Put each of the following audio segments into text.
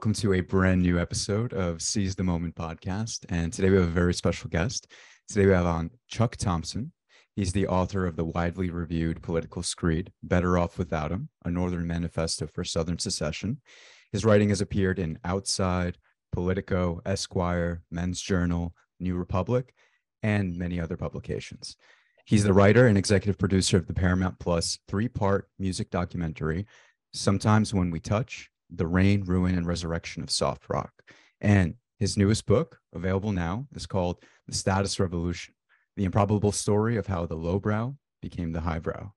welcome to a brand new episode of Seize the Moment podcast. And today we have a very special guest. Today we have on Chuck Thompson. He's the author of the widely reviewed political screed, Better Off Without Him, a Northern Manifesto for Southern Secession. His writing has appeared in Outside, Politico, Esquire, Men's Journal, New Republic, and many other publications. He's the writer and executive producer of the Paramount Plus three part music documentary, Sometimes When We Touch, The Reign, Ruin, and Resurrection of Soft Rock. And his newest book, available now, is called The Status Revolution The Improbable Story of How the Lowbrow Became the Highbrow.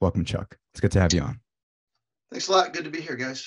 Welcome, Chuck. It's good to have you on. Thanks a lot. Good to be here, guys.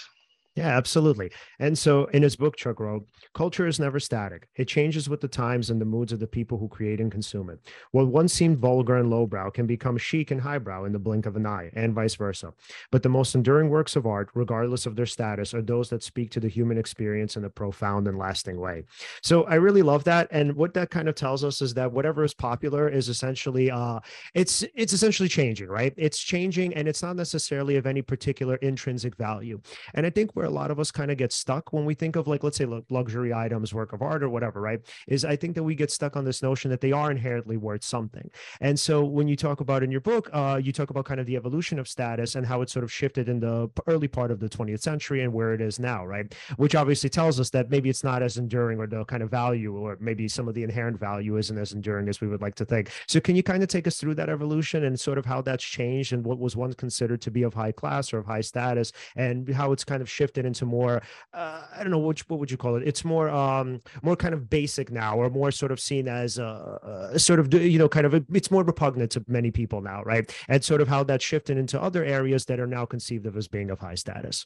Yeah, absolutely. And so in his book, Chuck wrote, culture is never static. It changes with the times and the moods of the people who create and consume it. What once seemed vulgar and lowbrow can become chic and highbrow in the blink of an eye, and vice versa. But the most enduring works of art, regardless of their status, are those that speak to the human experience in a profound and lasting way. So I really love that. And what that kind of tells us is that whatever is popular is essentially uh it's it's essentially changing, right? It's changing and it's not necessarily of any particular intrinsic value. And I think where a lot of us kind of get stuck when we think of like let's say luxury items work of art or whatever right is i think that we get stuck on this notion that they are inherently worth something. And so when you talk about in your book uh, you talk about kind of the evolution of status and how it sort of shifted in the early part of the 20th century and where it is now right which obviously tells us that maybe it's not as enduring or the kind of value or maybe some of the inherent value isn't as enduring as we would like to think. So can you kind of take us through that evolution and sort of how that's changed and what was once considered to be of high class or of high status and how it's kind of shifted shifted into more uh, I don't know which what would you call it? It's more um more kind of basic now, or more sort of seen as a, a sort of you know kind of a, it's more repugnant to many people now, right? And sort of how that shifted into other areas that are now conceived of as being of high status.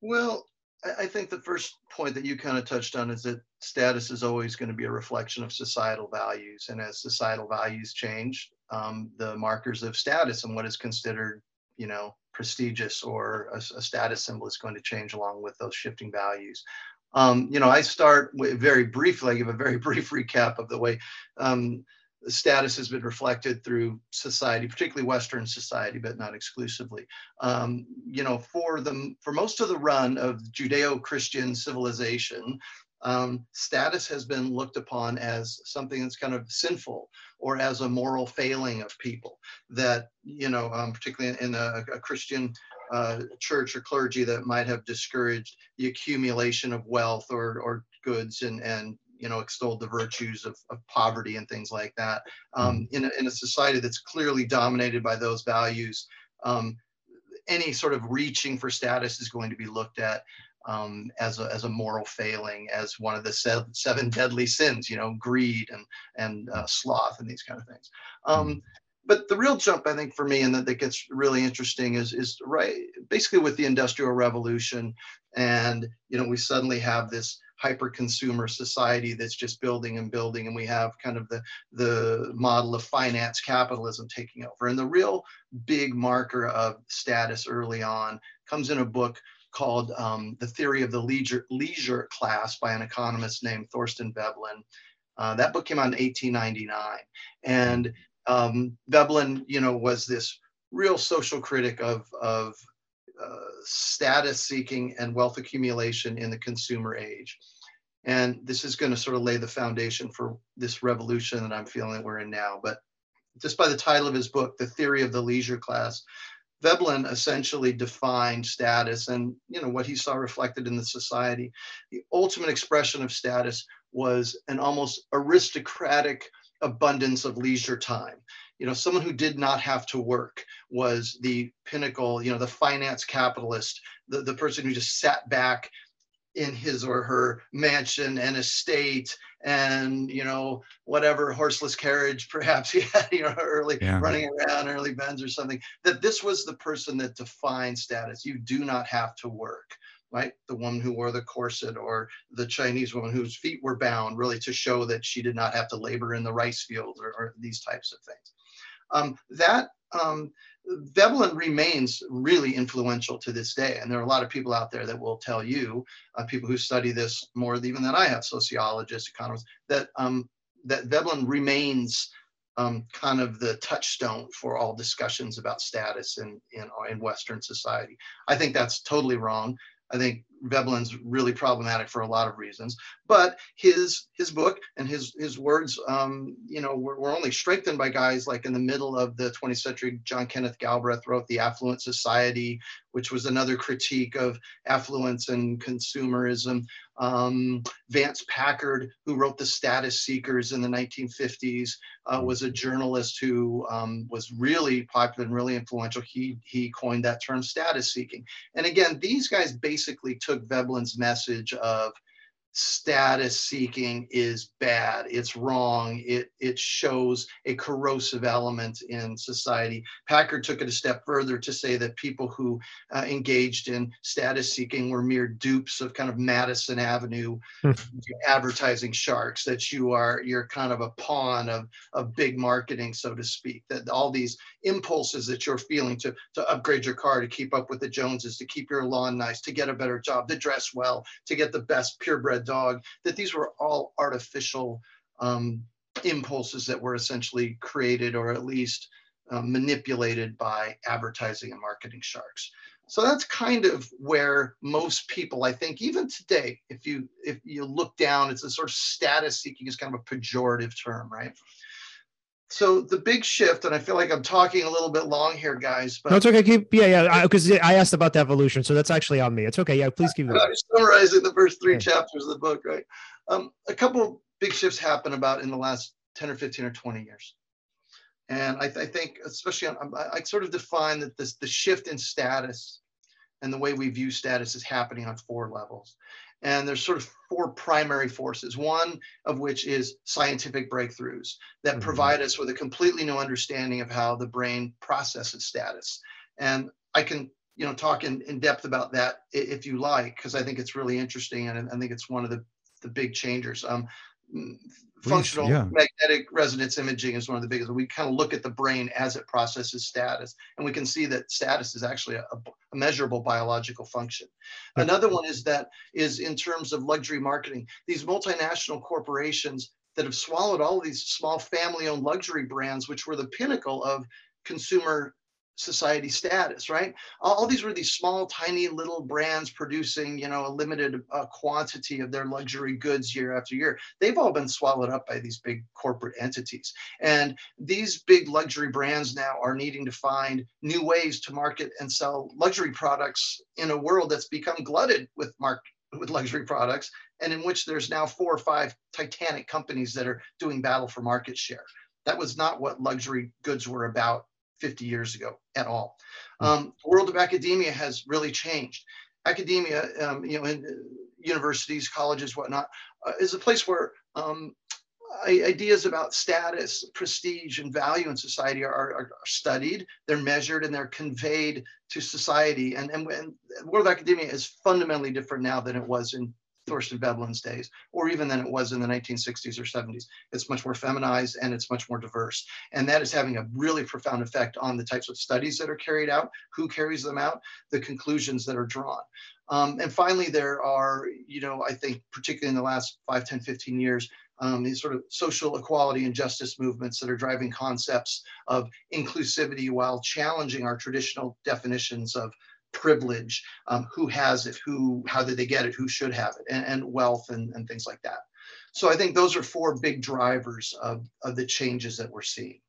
Well, I think the first point that you kind of touched on is that status is always going to be a reflection of societal values. And as societal values change, um, the markers of status and what is considered, you know, prestigious or a, a, status symbol is going to change along with those shifting values. Um, you know, I start with very briefly, I give a very brief recap of the way um, status has been reflected through society, particularly Western society, but not exclusively. Um, you know, for the for most of the run of Judeo-Christian civilization, um, status has been looked upon as something that's kind of sinful or as a moral failing of people that you know um, particularly in a, a christian uh, church or clergy that might have discouraged the accumulation of wealth or, or goods and, and you know extolled the virtues of, of poverty and things like that um, mm-hmm. in, a, in a society that's clearly dominated by those values um, any sort of reaching for status is going to be looked at um, as, a, as a moral failing, as one of the seven, seven deadly sins, you know, greed and, and uh, sloth and these kind of things. Um, mm-hmm. but the real jump, I think, for me, and that, that gets really interesting is, is right, basically with the Industrial Revolution. And, you know, we suddenly have this hyper consumer society that's just building and building and we have kind of the the model of finance capitalism taking over and the real big marker of status early on comes in a book called um, The Theory of the Leisure, Leisure Class by an economist named Thorstein Veblen. Uh, that book came out in 1899. And um, Veblen, you know, was this real social critic of, of uh, status seeking and wealth accumulation in the consumer age. And this is going to sort of lay the foundation for this revolution that I'm feeling that we're in now. But just by the title of his book, The Theory of the Leisure Class, Veblen essentially defined status and you know what he saw reflected in the society. The ultimate expression of status was an almost aristocratic abundance of leisure time. You know, someone who did not have to work was the pinnacle, you know, the finance capitalist, the, the person who just sat back in his or her mansion and estate and you know whatever horseless carriage perhaps he had you know early yeah. running around early Benz or something that this was the person that defined status. You do not have to work right? The woman who wore the corset or the chinese woman whose feet were bound really to show that she did not have to labor in the rice fields or, or these types of things. Um, that um, Veblen remains really influential to this day. And there are a lot of people out there that will tell you, uh, people who study this more even than I have, sociologists, economists, that, um, that Veblen remains um, kind of the touchstone for all discussions about status in, in, in Western society. I think that's totally wrong. I think Veblen's really problematic for a lot of reasons, but his his book and his his words, um, you know, were, were, only strengthened by guys like in the middle of the 20th century. John Kenneth Galbraith wrote *The Affluent Society*, which was another critique of affluence and consumerism. Um, Vance Packard, who wrote *The Status Seekers* in the 1950s, uh, was a journalist who um, was really popular and really influential. He he coined that term "status seeking." And again, these guys basically took Veblen's message of status seeking is bad it's wrong it it shows a corrosive element in society packard took it a step further to say that people who uh, engaged in status seeking were mere dupes of kind of madison avenue hmm. advertising sharks that you are you're kind of a pawn of of big marketing so to speak that all these impulses that you're feeling to to upgrade your car to keep up with the joneses to keep your lawn nice to get a better job to dress well to get the best purebred dog, that these were all artificial um, impulses that were essentially created or at least uh, manipulated by advertising and marketing sharks. So that's kind of where most people, I think, even today, if you if you look down, it's a sort of status seeking is kind of a pejorative term, right? So the big shift, and I feel like I'm talking a little bit long here, guys. But no, it's okay. Keep yeah, yeah. Because I, I, asked about the evolution, so that's actually on me. It's okay. Yeah, please keep going. I'm summarizing the first three yeah. chapters of the book, right? Um, a couple big shifts happen about in the last 10 or 15 or 20 years, and I, I think, especially, on, I, I sort of define that this the shift in status and the way we view status is happening on four levels. And there's sort of four primary forces, one of which is scientific breakthroughs that mm-hmm. provide us with a completely new understanding of how the brain processes status. And I can, you know, talk in, in depth about that if you like, because I think it's really interesting and I think it's one of the, the big changers. Um, functional yeah. magnetic resonance imaging is one of the biggest. We kind of look at the brain as it processes status, and we can see that status is actually a, a measurable biological function. Another one is that is in terms of luxury marketing. These multinational corporations that have swallowed all of these small family-owned luxury brands, which were the pinnacle of consumer society status, right? All, these were these small, tiny little brands producing, you know, a limited uh, quantity of their luxury goods year after year. They've all been swallowed up by these big corporate entities. And these big luxury brands now are needing to find new ways to market and sell luxury products in a world that's become glutted with mark with luxury products and in which there's now four or five titanic companies that are doing battle for market share. That was not what luxury goods were about 50 years ago at all. Hmm. Um, the world of academia has really changed. Academia, um, you know, in uh, universities, colleges, whatnot, uh, is a place where um, ideas about status, prestige, and value in society are, are, studied, they're measured, and they're conveyed to society. And, and, and the world of academia is fundamentally different now than it was in Thorstein Veblen's days, or even than it was in the 1960s or 70s. It's much more feminized and it's much more diverse. And that is having a really profound effect on the types of studies that are carried out, who carries them out, the conclusions that are drawn. Um, and finally, there are, you know, I think particularly in the last 5, 10, 15 years, um, these sort of social equality and justice movements that are driving concepts of inclusivity while challenging our traditional definitions of privilege, um, who has it, who, how did they get it, who should have it, and, and wealth and, and things like that. So I think those are four big drivers of, of the changes that we're seeing.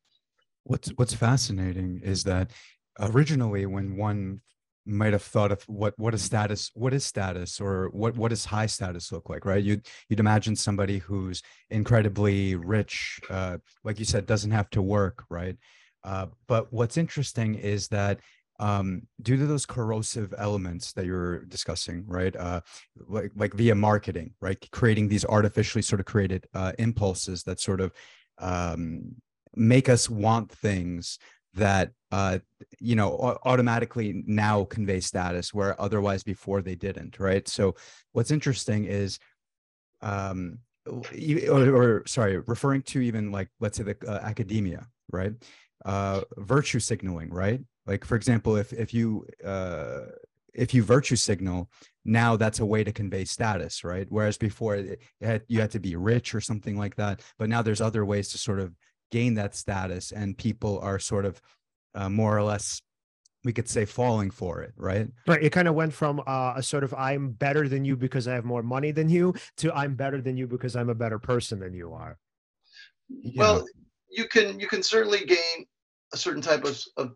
What's what's fascinating is that originally when one might have thought of what what is status what is status or what what does high status look like right you'd you'd imagine somebody who's incredibly rich uh, like you said doesn't have to work right uh, but what's interesting is that um, due to those corrosive elements that you're discussing, right? Uh, like like via marketing, right? Creating these artificially sort of created uh, impulses that sort of um, make us want things that uh, you know automatically now convey status where otherwise before they didn't, right? So what's interesting is um, or, or, sorry, referring to even like let's say the uh, academia, right? Uh, virtue signaling, right? Like for example if if you uh if you virtue signal now that's a way to convey status right whereas before it had, you had to be rich or something like that but now there's other ways to sort of gain that status and people are sort of uh, more or less we could say falling for it, right? Right. It kind of went from uh, a sort of I'm better than you because I have more money than you to I'm better than you because I'm a better person than you are. Well, you can you can certainly gain a certain type of, of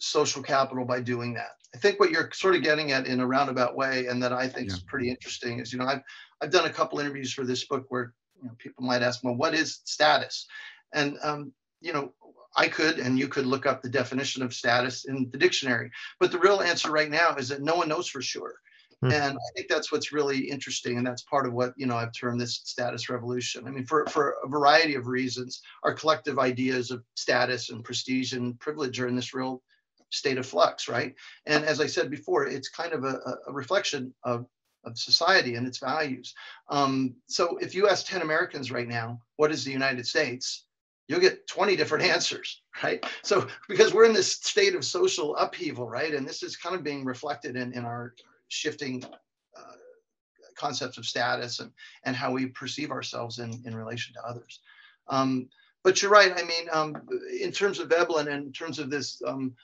social capital by doing that. I think what you're sort of getting at in a roundabout way, and that I think yeah. is pretty interesting, is you know I've I've done a couple interviews for this book where you know, people might ask, well, what is status? And um, you know, I could and you could look up the definition of status in the dictionary. But the real answer right now is that no one knows for sure. Hmm. And I think that's what's really interesting, and that's part of what you know I've termed this status revolution. I mean, for for a variety of reasons, our collective ideas of status and prestige and privilege are in this real state of flux, right? And as I said before, it's kind of a, a reflection of of society and its values. Um, so if you ask 10 Americans right now, what is the United States? You'll get 20 different answers, right? So because we're in this state of social upheaval, right? And this is kind of being reflected in, in our shifting uh, concepts of status and, and how we perceive ourselves in, in relation to others. Um, but you're right. I mean, um, in terms of Veblen and in terms of this um,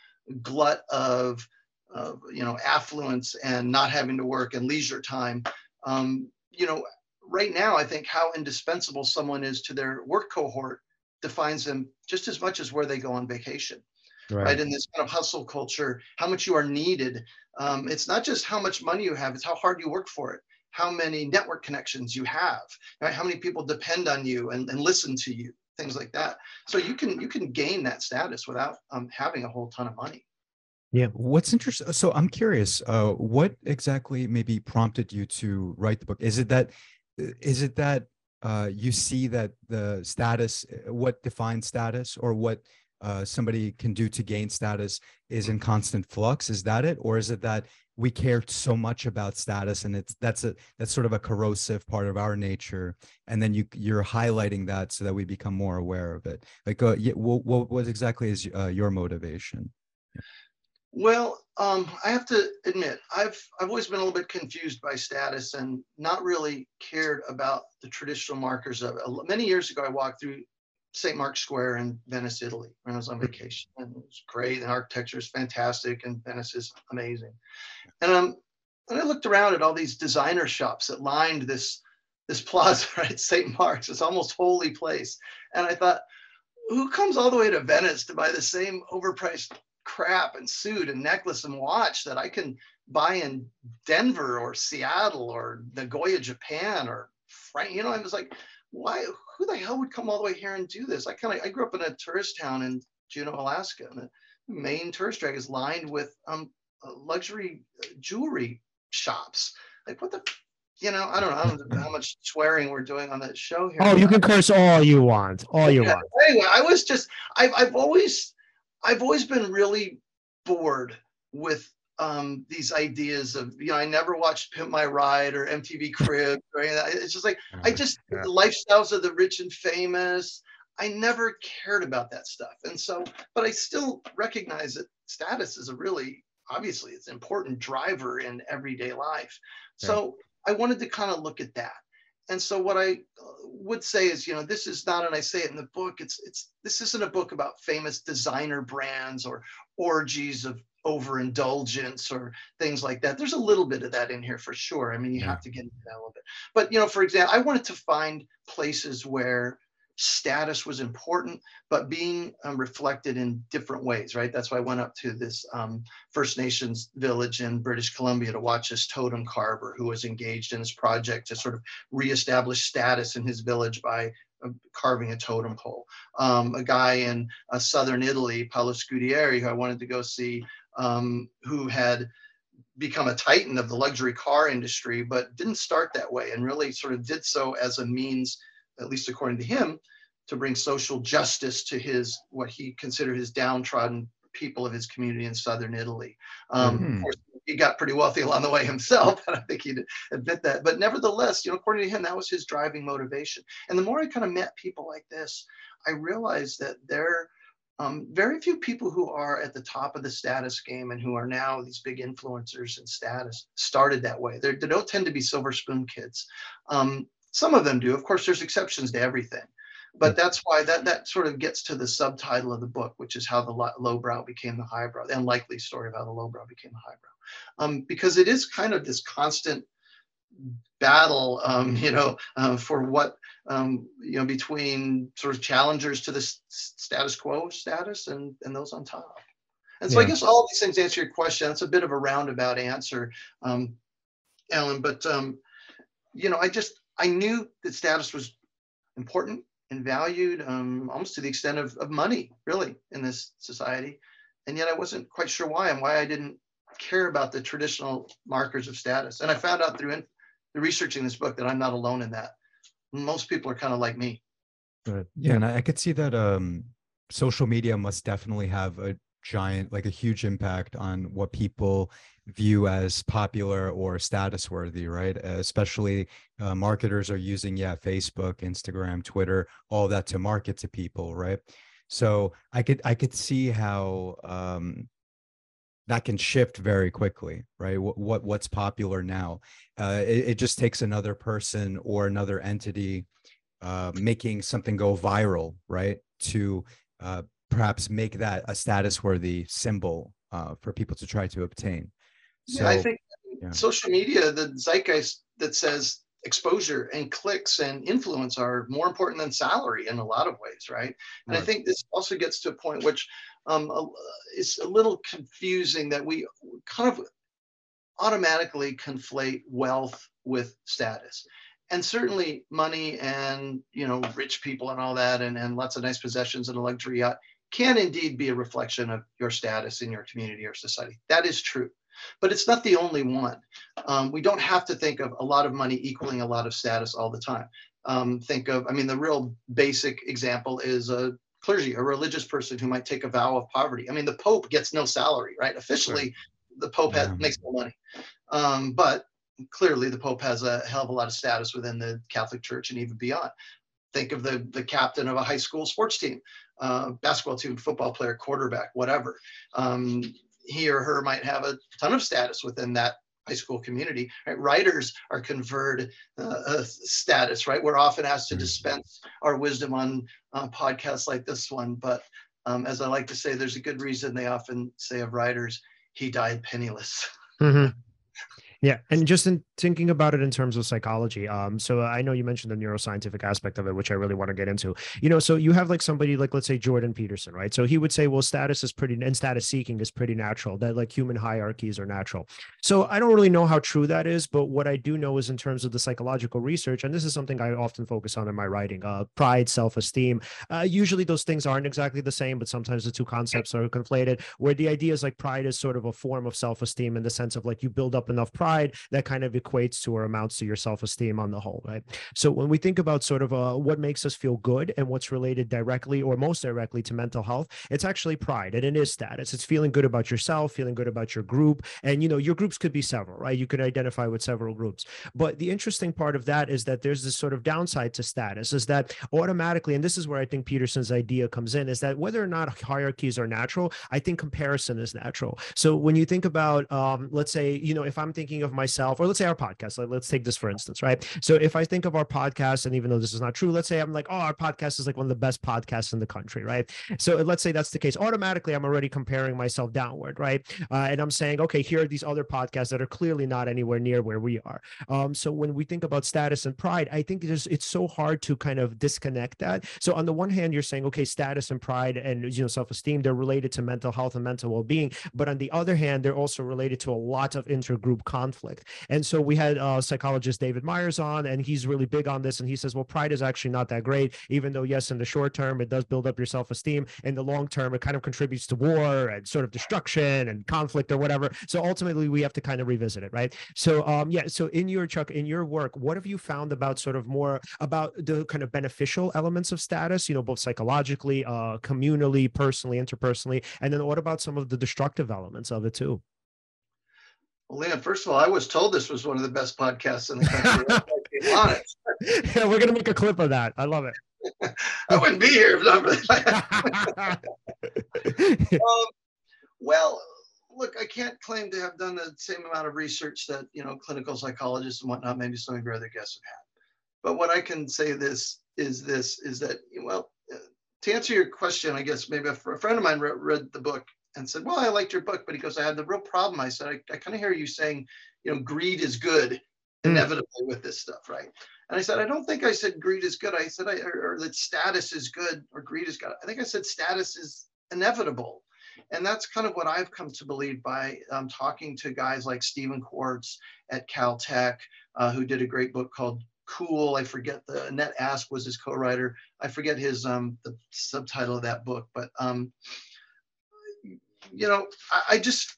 glut of of you know affluence and not having to work and leisure time um, you know right now i think how indispensable someone is to their work cohort defines them just as much as where they go on vacation right, right? in this kind of hustle culture how much you are needed um, it's not just how much money you have it's how hard you work for it how many network connections you have right? how many people depend on you and, and listen to you things like that so you can you can gain that status without um, having a whole ton of money yeah. What's interesting? So I'm curious. Uh, what exactly maybe prompted you to write the book? Is it that? Is it that uh, you see that the status, what defines status, or what uh, somebody can do to gain status is in constant flux? Is that it, or is it that we care so much about status and it's that's a that's sort of a corrosive part of our nature and then you you're highlighting that so that we become more aware of it like uh, what, what exactly is uh, your motivation well, um, I have to admit, I've I've always been a little bit confused by status and not really cared about the traditional markers of it. Many years ago, I walked through St. Mark's Square in Venice, Italy, when I was on vacation, and it was great. And architecture is fantastic, and Venice is amazing. And um, and I looked around at all these designer shops that lined this this plaza right St. Mark's, this almost holy place, and I thought, who comes all the way to Venice to buy the same overpriced crap and suit and necklace and watch that I can buy in Denver or Seattle or Nagoya, Japan or Frank. You know, I was like, why? Who the hell would come all the way here and do this? I kind of I grew up in a tourist town in Juneau, Alaska, and the main tourist drag is lined with um, uh, luxury uh, jewelry shops. Like what the you know, I don't know, I don't know how much swearing we're doing on that show here. Oh, you can curse all you want, all you yeah. want. Anyway, I was just, I've, I've always I've always been really bored with um, these ideas of you know I never watched Pimp My Ride or MTV Crib or anything. It's just like I just yeah. the lifestyles of the rich and famous. I never cared about that stuff, and so but I still recognize that status is a really obviously it's an important driver in everyday life. Yeah. So I wanted to kind of look at that and so what I uh, would say is, you know, this is not, and I say it in the book, it's it's this isn't a book about famous designer brands or orgies of overindulgence or things like that. There's a little bit of that in here for sure. I mean, you yeah. have to get into that a little bit. But you know, for example, I wanted to find places where status was important, but being um, reflected in different ways, right? That's why I went up to this um, First Nations village in British Columbia to watch this totem carver who was engaged in this project to sort of reestablish status in his village by uh, carving a totem pole. Um, a guy in uh, southern Italy, Paolo Scudieri, who I wanted to go see, um, who had become a titan of the luxury car industry, but didn't start that way and really sort of did so as a means at least according to him, to bring social justice to his what he considered his downtrodden people of his community in southern Italy. Um, mm-hmm. Of course, he got pretty wealthy along the way himself, and I think he'd admit that. But nevertheless, you know, according to him, that was his driving motivation. And the more I kind of met people like this, I realized that there um, very few people who are at the top of the status game and who are now these big influencers in status started that way. They're, they do not tend to be silver spoon kids. Um, some of them do. Of course, there's exceptions to everything. but that's why that that sort of gets to the subtitle of the book, which is how the lowbrow became the highbrow, the unlikely story of how the lowbrow became the highbrow, um, because it is kind of this constant battle, um, you know, uh, for what um, you know between sort of challengers to the status quo status and and those on top. And so yeah. I guess all these things answer your question. It's a bit of a roundabout answer, um, Alan, but um, you know, I just I knew that status was important and valued um, almost to the extent of, of money, really, in this society. And yet I wasn't quite sure why and why I didn't care about the traditional markers of status. And I found out through in, researching this book that I'm not alone in that. Most people are kind of like me. Right. Yeah, and I, I could see that um, social media must definitely have a giant, like a huge impact on what people view as popular or status worthy, right? Especially uh, marketers are using, yeah, Facebook, Instagram, Twitter, all that to market to people, right? So I could I could see how um, that can shift very quickly, right? What, what what's popular now? Uh, it, it, just takes another person or another entity uh, making something go viral, right? To uh, perhaps make that a status worthy symbol uh, for people to try to obtain. So, yeah, I think yeah. social media, the zeitgeist that says exposure and clicks and influence are more important than salary in a lot of ways, right? And right. I think this also gets to a point which um, is a little confusing that we kind of automatically conflate wealth with status and certainly money and you know rich people and all that and, and lots of nice possessions and a luxury yacht can indeed be a reflection of your status in your community or society that is true but it's not the only one. Um, we don't have to think of a lot of money equaling a lot of status all the time. Um, think of, I mean, the real basic example is a clergy, a religious person who might take a vow of poverty. I mean, the Pope gets no salary, right? Officially, right. the Pope has, makes no money. Um, but clearly, the Pope has a hell of a lot of status within the Catholic Church and even beyond. Think of the, the captain of a high school sports team, uh, basketball team, football player, quarterback, whatever. Um, he or her might have a ton of status within that high school community. Right? Writers are conferred uh, status, right? We're often asked to mm-hmm. dispense our wisdom on uh, podcasts like this one, but um, as I like to say, there's a good reason they often say of writers, he died penniless. Mm-hmm. Yeah, and just in thinking about it in terms of psychology, um, so I know you mentioned the neuroscientific aspect of it, which I really want to get into. You know, so you have like somebody like let's say Jordan Peterson, right? So he would say, well, status is pretty and status seeking is pretty natural. That like human hierarchies are natural. So I don't really know how true that is, but what I do know is in terms of the psychological research, and this is something I often focus on in my writing: uh, pride, self-esteem. Uh, usually those things aren't exactly the same, but sometimes the two concepts are conflated. Where the idea is like pride is sort of a form of self-esteem in the sense of like you build up enough pride that kind of equates to or amounts to your self-esteem on the whole, right? So when we think about sort of uh, what makes us feel good and what's related directly or most directly to mental health, it's actually pride and it is status. It's feeling good about yourself, feeling good about your group, and you know your groups could be several, right? You could identify with several groups. But the interesting part of that is that there's this sort of downside to status, is that automatically, and this is where I think Peterson's idea comes in, is that whether or not hierarchies are natural, I think comparison is natural. So when you think about, um, let's say, you know, if I'm thinking of myself myself, or let's say our podcast. Like, let's take this for instance, right? So if I think of our podcast, and even though this is not true, let's say I'm like, oh, our podcast is like one of the best podcasts in the country, right? So let's say that's the case. Automatically, I'm already comparing myself downward, right? Uh, and I'm saying, okay, here are these other podcasts that are clearly not anywhere near where we are. Um, so when we think about status and pride, I think it's it's so hard to kind of disconnect that. So on the one hand, you're saying, okay, status and pride and you know self-esteem, they're related to mental health and mental well-being, but on the other hand, they're also related to a lot of intergroup conflict. And so we had uh, psychologist David Myers on, and he's really big on this. And he says, well, pride is actually not that great, even though, yes, in the short term, it does build up your self esteem. In the long term, it kind of contributes to war and sort of destruction and conflict or whatever. So ultimately, we have to kind of revisit it, right? So, um, yeah. So in your Chuck, in your work, what have you found about sort of more about the kind of beneficial elements of status? You know, both psychologically, uh, communally, personally, interpersonally, and then what about some of the destructive elements of it too? Well, Leon, first of all, I was told this was one of the best podcasts in the country. honest. yeah, we're gonna make a clip of that. I love it. I wouldn't be here if not for that. um, well, look, I can't claim to have done the same amount of research that you know clinical psychologists and whatnot. Maybe some of your other guests have had. but what I can say this is this is that well, to answer your question, I guess maybe a, a friend of mine re- read the book and said, "Well, I liked your book," but he goes, "I had the real problem." I said, "I, I kind of hear you saying, you know, greed is good hmm. inevitably with this stuff, right?" And I said, "I don't think I said greed is good. I said, I, or, or that status is good or greed is good. I think I said status is inevitable." And that's kind of what I've come to believe by um, talking to guys like Stephen Quartz at Caltech, uh, who did a great book called Cool. I forget the Anette Asp was his co-writer. I forget his um, the subtitle of that book, but um, you know, I, I just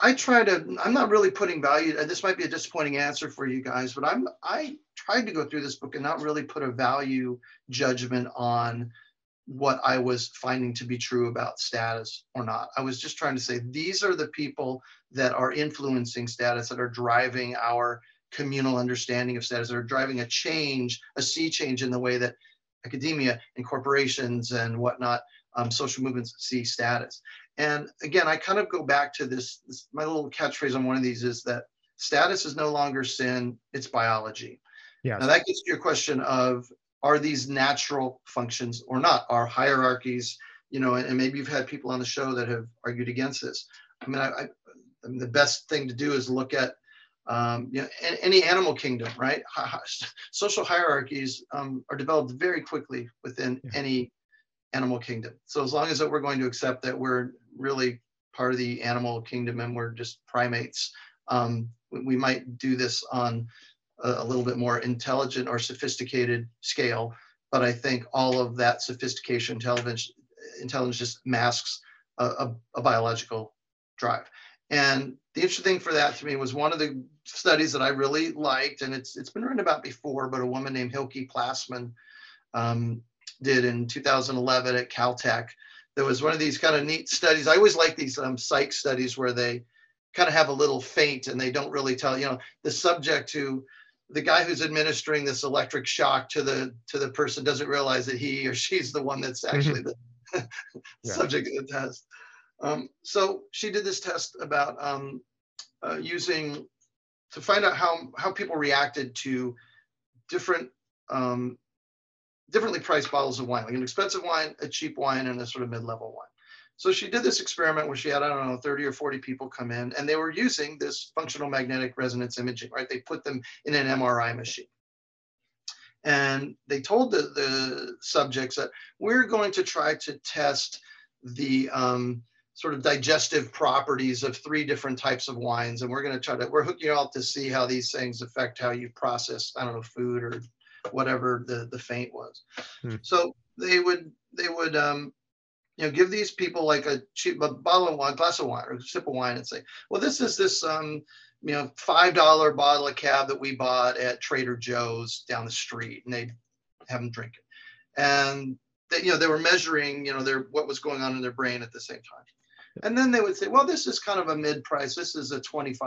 I try to. I'm not really putting value. This might be a disappointing answer for you guys, but I'm I tried to go through this book and not really put a value judgment on what I was finding to be true about status or not. I was just trying to say these are the people that are influencing status, that are driving our communal understanding of status, that are driving a change, a sea change in the way that academia and corporations and whatnot, um, social movements see status. And again, I kind of go back to this, this, my little catchphrase on one of these is that status is no longer sin, it's biology. Yeah. Now that gets to your question of are these natural functions or not? Are hierarchies, you know, and, and maybe you've had people on the show that have argued against this. I mean, I, I, I mean, the best thing to do is look at um, you know, any animal kingdom, right? Social hierarchies um, are developed very quickly within yeah. any animal kingdom. So as long as that we're going to accept that we're really part of the animal kingdom and we're just primates, um, we, might do this on a, a, little bit more intelligent or sophisticated scale. But I think all of that sophistication, intelligence, just masks a, a, a biological drive. And the interesting thing for that to me was one of the studies that I really liked, and it's it's been written about before, but a woman named Hilke Plassmann um, did in 2011 at Caltech. There was one of these kind of neat studies. I always like these um, psych studies where they kind of have a little feint and they don't really tell you know the subject to the guy who's administering this electric shock to the to the person doesn't realize that he or she's the one that's mm-hmm. actually the yeah. subject of the test. Um, so she did this test about um, uh, using to find out how how people reacted to different um, differently priced bottles of wine, like an expensive wine, a cheap wine, and a sort of mid-level wine. So she did this experiment where she had, I don't know, 30 or 40 people come in and they were using this functional magnetic resonance imaging, right? They put them in an MRI machine. And they told the, the subjects that we're going to try to test the um, sort of digestive properties of three different types of wines. And we're going to try to, we're hooking you up to see how these things affect how you process, I don't know, food or whatever the the feint was. Hmm. So they would they would um, you know give these people like a cheap a bottle of wine, glass of wine, or a sip of wine, and say, well, this is this um, you know five dollar bottle of cab that we bought at Trader Joe's down the street, and they have them drink it, and they, you know they were measuring you know their what was going on in their brain at the same time. And then they would say, well, this is kind of a mid price. This is a $25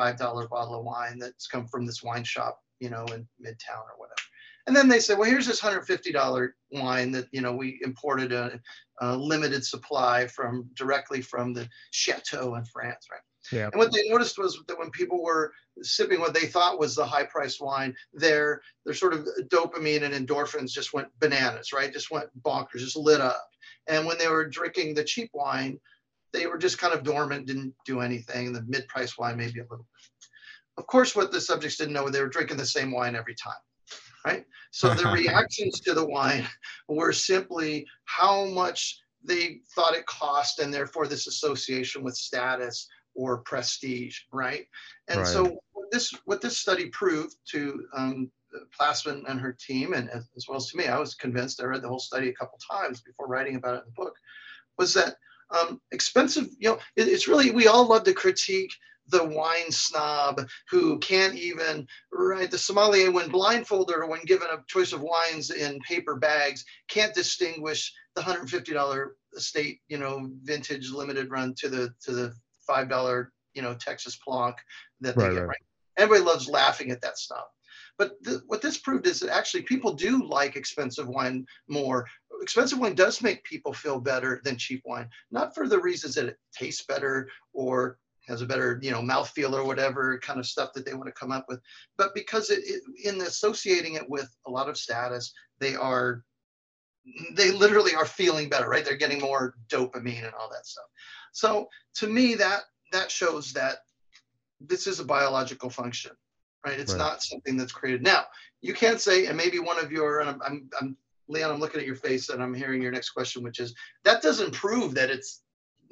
bottle of wine that's come from this wine shop, you know, in Midtown or whatever. And then they say, well, here's this $150 wine that, you know, we imported a, a, limited supply from directly from the chateau in France, right? Yeah. And what they noticed was that when people were sipping what they thought was the high priced wine, their their sort of dopamine and endorphins just went bananas, right? Just went bonkers, just lit up. And when they were drinking the cheap wine, they were just kind of dormant, didn't do anything. The mid priced wine maybe a little bit. Of course, what the subjects didn't know, they were drinking the same wine every time right? So the reactions to the wine were simply how much they thought it cost and therefore this association with status or prestige, right? And right. so what this what this study proved to um, Plassmann and her team, and as well as to me, I was convinced. I read the whole study a couple times before writing about it in the book. Was that um, expensive? You know, it, it's really we all love to critique the wine snob who can't even right the sommelier when blindfolded or when given a choice of wines in paper bags can't distinguish the $150 estate you know vintage limited run to the to the five dollar you know texas plonk that they right, get right. right? Everybody loves laughing at that stuff but th- what this proved is that actually people do like expensive wine more. Expensive wine does make people feel better than cheap wine not for the reasons that it tastes better or has a better you know mouthfeel or whatever kind of stuff that they want to come up with. But because it, it in associating it with a lot of status they are they literally are feeling better right? They're getting more dopamine and all that stuff. So to me that that shows that this is a biological function right? It's right. not something that's created. Now you can't say and maybe one of your and I'm, I'm, I'm leon i'm looking at your face and i'm hearing your next question which is that doesn't prove that it's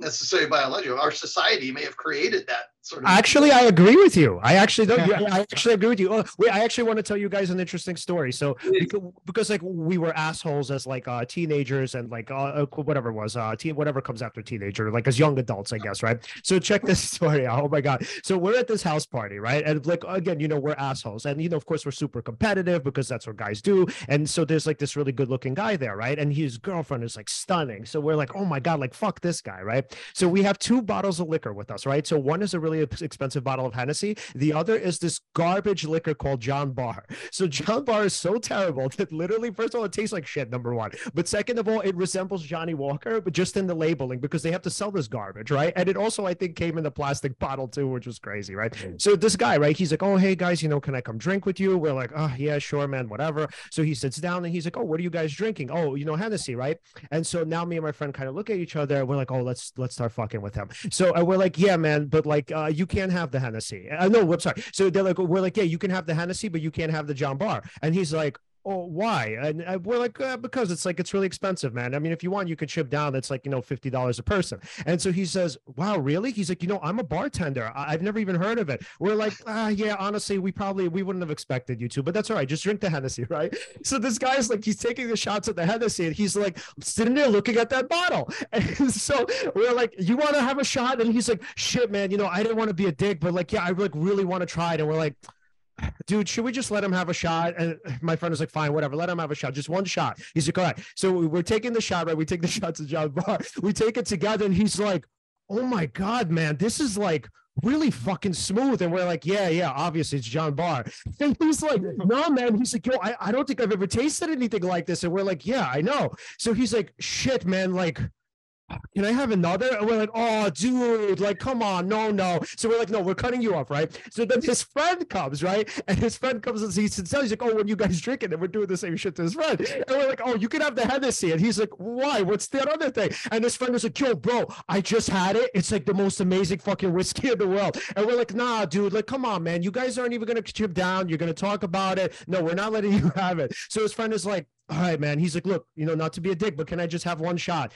necessarily biological. Our society may have created that sort of. Actually, I agree with you. I actually don't. I actually agree with you. Oh, wait, I actually want to tell you guys an interesting story. So because, because like we were assholes as like uh teenagers and like uh, uh whatever it was uh teen whatever comes after teenager like as young adults I guess right. So check this story out. Oh my god. So we're at this house party right, and like again you know we're assholes and you know of course we're super competitive because that's what guys do. And so there's like this really good looking guy there right, and his girlfriend is like stunning. So we're like oh my god like fuck this guy right. So we have two bottles of liquor with us right. So one is a really expensive bottle of Hennessy. The other is this garbage liquor called John Barr. So John Barr is so terrible that literally, first of all, it tastes like shit, number one. But second of all, it resembles Johnnie Walker, but just in the labeling because they have to sell this garbage, right? And it also, I think, came in the plastic bottle too, which was crazy, right? Mm. So this guy, right, he's like, oh, hey guys, you know, can I come drink with you? We're like, oh, yeah, sure, man, whatever. So he sits down and he's like, oh, what are you guys drinking? Oh, you know, Hennessy, right? And so now me and my friend kind of look at each other. we're like, oh, let's let's start fucking with him. So uh, we're like, yeah, man, but like, uh, you can't have the Hennessy. Uh, no, I'm sorry. So they're like, we're like, yeah, you can have the Hennessy, but you can't have the John Barr. And he's like, oh why? And uh, we're like uh, because it's like it's really expensive man. I mean if you want you can ship down that's like you know $50 a person. And so he says wow really? He's like you know i'm a bartender. I- have never even heard of it. We're like ah, yeah honestly we probably we wouldn't have expected you to but that's all right. Just drink the hennessy right? So this guy's like he's taking the shots at the hennessy and he's like sitting there looking at that bottle. And so we're like you want to have a shot? And he's like shit man you know i didn't want to be a dick but like yeah i like really want to try it. And we're like dude, should we just let him have a shot? And my friend was like, fine, whatever, let him have a shot, just one shot. He's like, all right. So we're taking the shot, right? We take the shot to John Barr. We take it together, and he's like, oh my God, man, this is like really fucking smooth. And we're like, yeah, yeah, obviously it's John Barr. And he's like, no, man. He's like, yo, I, I don't think I've ever tasted anything like this. And we're like, yeah, I know. So he's like, shit, man, like, can I have another? And we're like, oh, dude, like, come on, no, no. So we're like, no, we're cutting you off, right? So then his friend comes, right? And his friend comes and he sits down. He's like, oh, when you guys drinking, and we're doing the same shit to his friend. And we're like, oh, you can have the Hennessy. And he's like, why? What's that other thing? And his friend was like, yo, bro, I just had it. It's like the most amazing fucking whiskey in the world. And we're like, nah, dude, like, come on, man. You guys aren't even gonna chip down. You're gonna talk about it. No, we're not letting you have it. So his friend is like, all right, man. He's like, look, you know, not to be a dick, but can I just have one shot?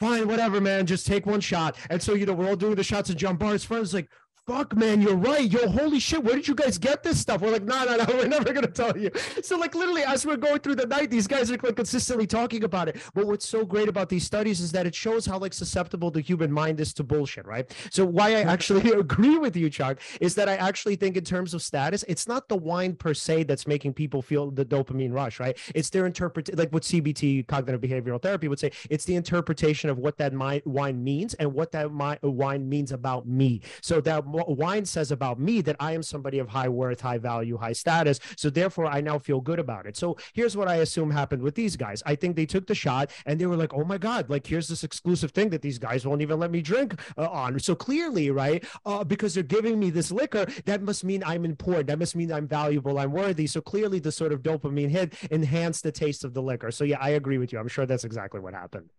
Fine, whatever, man, just take one shot. And so, you know, we're all doing the shots and John Barnes' friends like, fuck, man, you're right. Yo, holy shit, where did you guys get this stuff? We're like, no, no, no, we're never gonna tell you. So, like, literally, as we're going through the night, these guys are like consistently talking about it. But what's so great about these studies is that it shows how like susceptible the human mind is to bullshit, right? So, why I actually agree with you, Chuck, is that I actually think in terms of status, it's not the wine per se that's making people feel the dopamine rush, right? It's their interpret, like what CBT, cognitive behavioral therapy, would say. It's the interpretation of what that wine means and what that wine means about me. So that wine says about me that I am somebody of high worth, high value, high status. So therefore, I now feel good about it. So here's what I assume happened with these guys. I think they took the shot and they were like, oh my God, like here's this exclusive thing that these guys won't even let me drink uh, on. So clearly, right, uh, because they're giving me this liquor, that must mean I'm important. That must mean I'm valuable, I'm worthy. So clearly, the sort of dopamine hit enhanced the taste of the liquor. So yeah, I agree with you. I'm sure that's exactly what happened.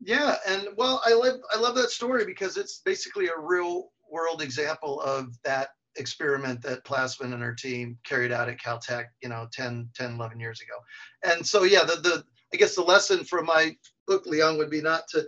Yeah, and well, I love I love that story because it's basically a real world example of that experiment that Plassmann and her team carried out at Caltech, you know, 10, 10, 11 years ago. And so, yeah, the, the, I guess the lesson from my book, Leon, would be not to,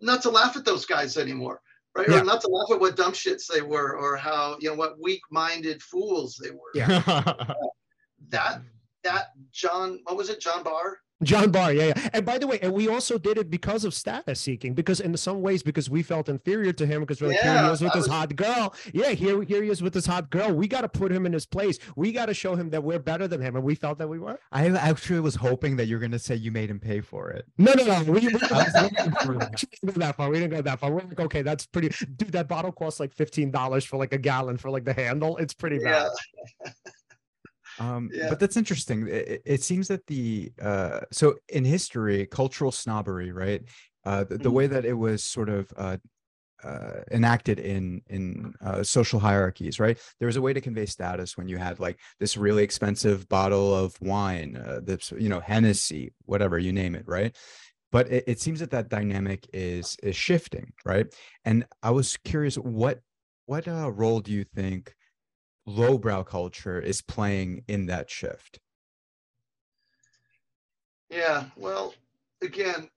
not to laugh at those guys anymore, right? Yeah. Or not to laugh at what dumb shits they were or how, you know, what weak-minded fools they were. Yeah. that, that John, what was it? John Barr? John Barr, yeah, yeah. And by the way, and we also did it because of status seeking, because in some ways, because we felt inferior to him, because we're like, yeah, here he is with this was... hot girl. Yeah, here, here he is with this hot girl. We got to put him in his place. We got to show him that we're better than him, and we felt that we were. I actually was hoping that you're going to say you made him pay for it. No, no, no. We, we, didn't go that far. We didn't go that far. We're like, okay, that's pretty. Dude, that bottle costs like fifteen dollars for like a gallon for like the handle. It's pretty bad. Yeah. Um, yeah. But that's interesting. It, it, seems that the uh, so in history, cultural snobbery, right? Uh, the, the mm-hmm. way that it was sort of uh, uh, enacted in in uh, social hierarchies, right? There was a way to convey status when you had like this really expensive bottle of wine, uh, this you know Hennessy, whatever you name it, right? But it, it seems that that dynamic is is shifting, right? And I was curious, what what uh, role do you think lowbrow culture is playing in that shift? Yeah, well, again,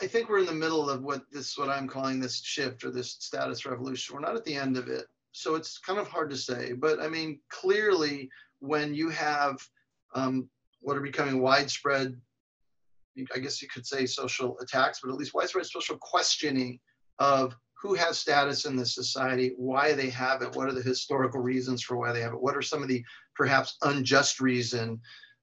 I think we're in the middle of what this, what I'm calling this shift or this status revolution. We're not at the end of it. So it's kind of hard to say. But I mean, clearly, when you have um, what are becoming widespread, I guess you could say social attacks, but at least widespread social questioning of who has status in this society, why they have it, what are the historical reasons for why they have it, what are some of the perhaps unjust reason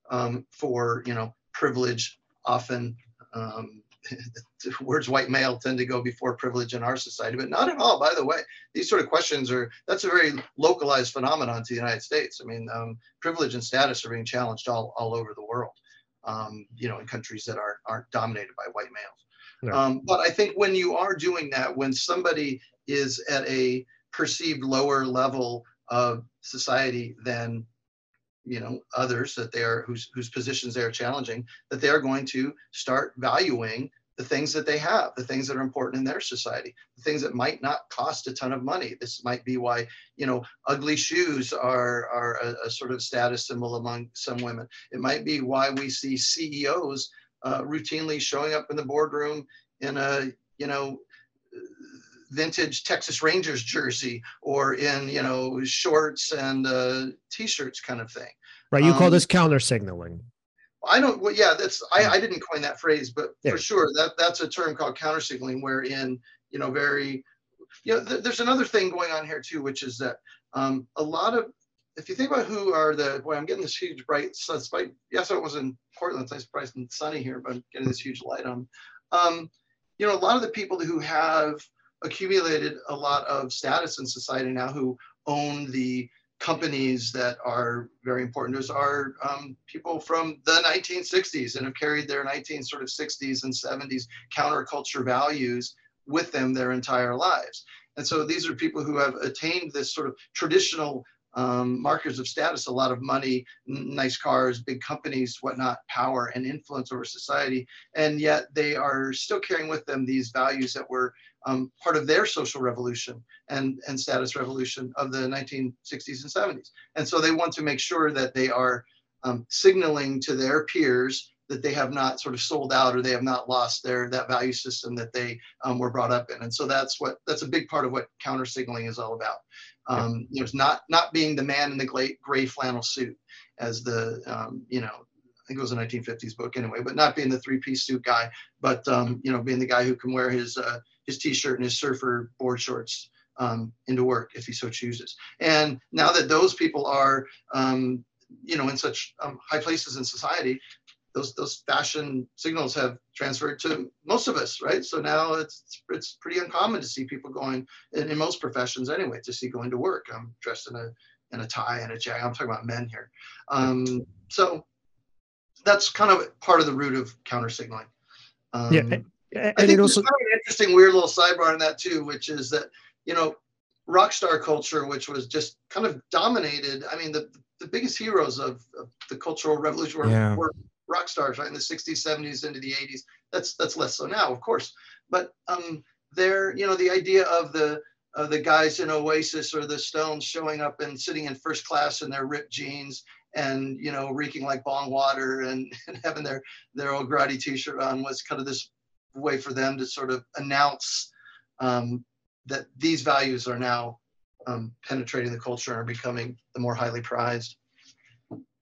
um, for you know privilege often um, words white male tend to go before privilege in our society, but not at all, by the way. These sort of questions are, that's a very localized phenomenon to the United States. I mean, um, privilege and status are being challenged all, all over the world, um, you know, in countries that are, aren't dominated by white males. Um, but I think when you are doing that, when somebody is at a perceived lower level of society than you know others that they are whose whose positions they are challenging that they are going to start valuing the things that they have the things that are important in their society the things that might not cost a ton of money. This might be why you know ugly shoes are are a, a sort of status symbol among some women. It might be why we see ceos uh, routinely showing up in the boardroom in a you know vintage Texas Rangers jersey or in you know shorts and uh, t-shirts kind of thing. Right. You um, call this counter signaling. I don't. Well, yeah, that's. I, I didn't coin that phrase, but yeah. for sure that that's a term called counter signaling, wherein you know very, you know, th- there's another thing going on here too, which is that um, a lot of if you think about who are the boy, I'm getting this huge bright sunspike. Yes, it was in Portland. It's nice, bright and sunny here, but I'm getting this huge light on. Um, you know, a lot of the people who have accumulated a lot of status in society now who own the companies that are very important us are um, people from the 1960s and have carried their 19 sort of 60s and 70s counterculture values with them their entire lives. And so these are people who have attained this sort of traditional um, markers of status, a lot of money, nice cars, big companies, whatnot, power and influence over society. And yet they are still carrying with them these values that were um, part of their social revolution and, and status revolution of the 1960s and 70s. And so they want to make sure that they are um, signaling to their peers that they have not sort of sold out or they have not lost their that value system that they um, were brought up in. And so that's what that's a big part of what counter signaling is all about. Um, you know, it's not not being the man in the gray, gray flannel suit as the um, you know I think it was a 1950s book anyway, but not being the three-piece suit guy, but um, you know, being the guy who can wear his uh, his t-shirt and his surfer board shorts um, into work if he so chooses. And now that those people are, um, you know, in such um, high places in society, those those fashion signals have transferred to most of us, right? So now it's it's pretty uncommon to see people going in, in most professions anyway to see going to work. I'm dressed in a in a tie and a jacket. I'm talking about men here. Um, so that's kind of part of the root of counter signaling. Um, yeah, and I think it also kind of an interesting, weird little sidebar on that too, which is that you know, rock star culture, which was just kind of dominated. I mean, the the biggest heroes of, of the cultural revolution were, yeah. were rock stars, right? In the 60s, 70s, into the 80s. That's that's less so now, of course. But um, there, you know, the idea of the of the guys in Oasis or the Stones showing up and sitting in first class in their ripped jeans and you know reeking like bong water and, and having their their old grotty t-shirt on was kind of this way for them to sort of announce um, that these values are now um, penetrating the culture and are becoming the more highly prized.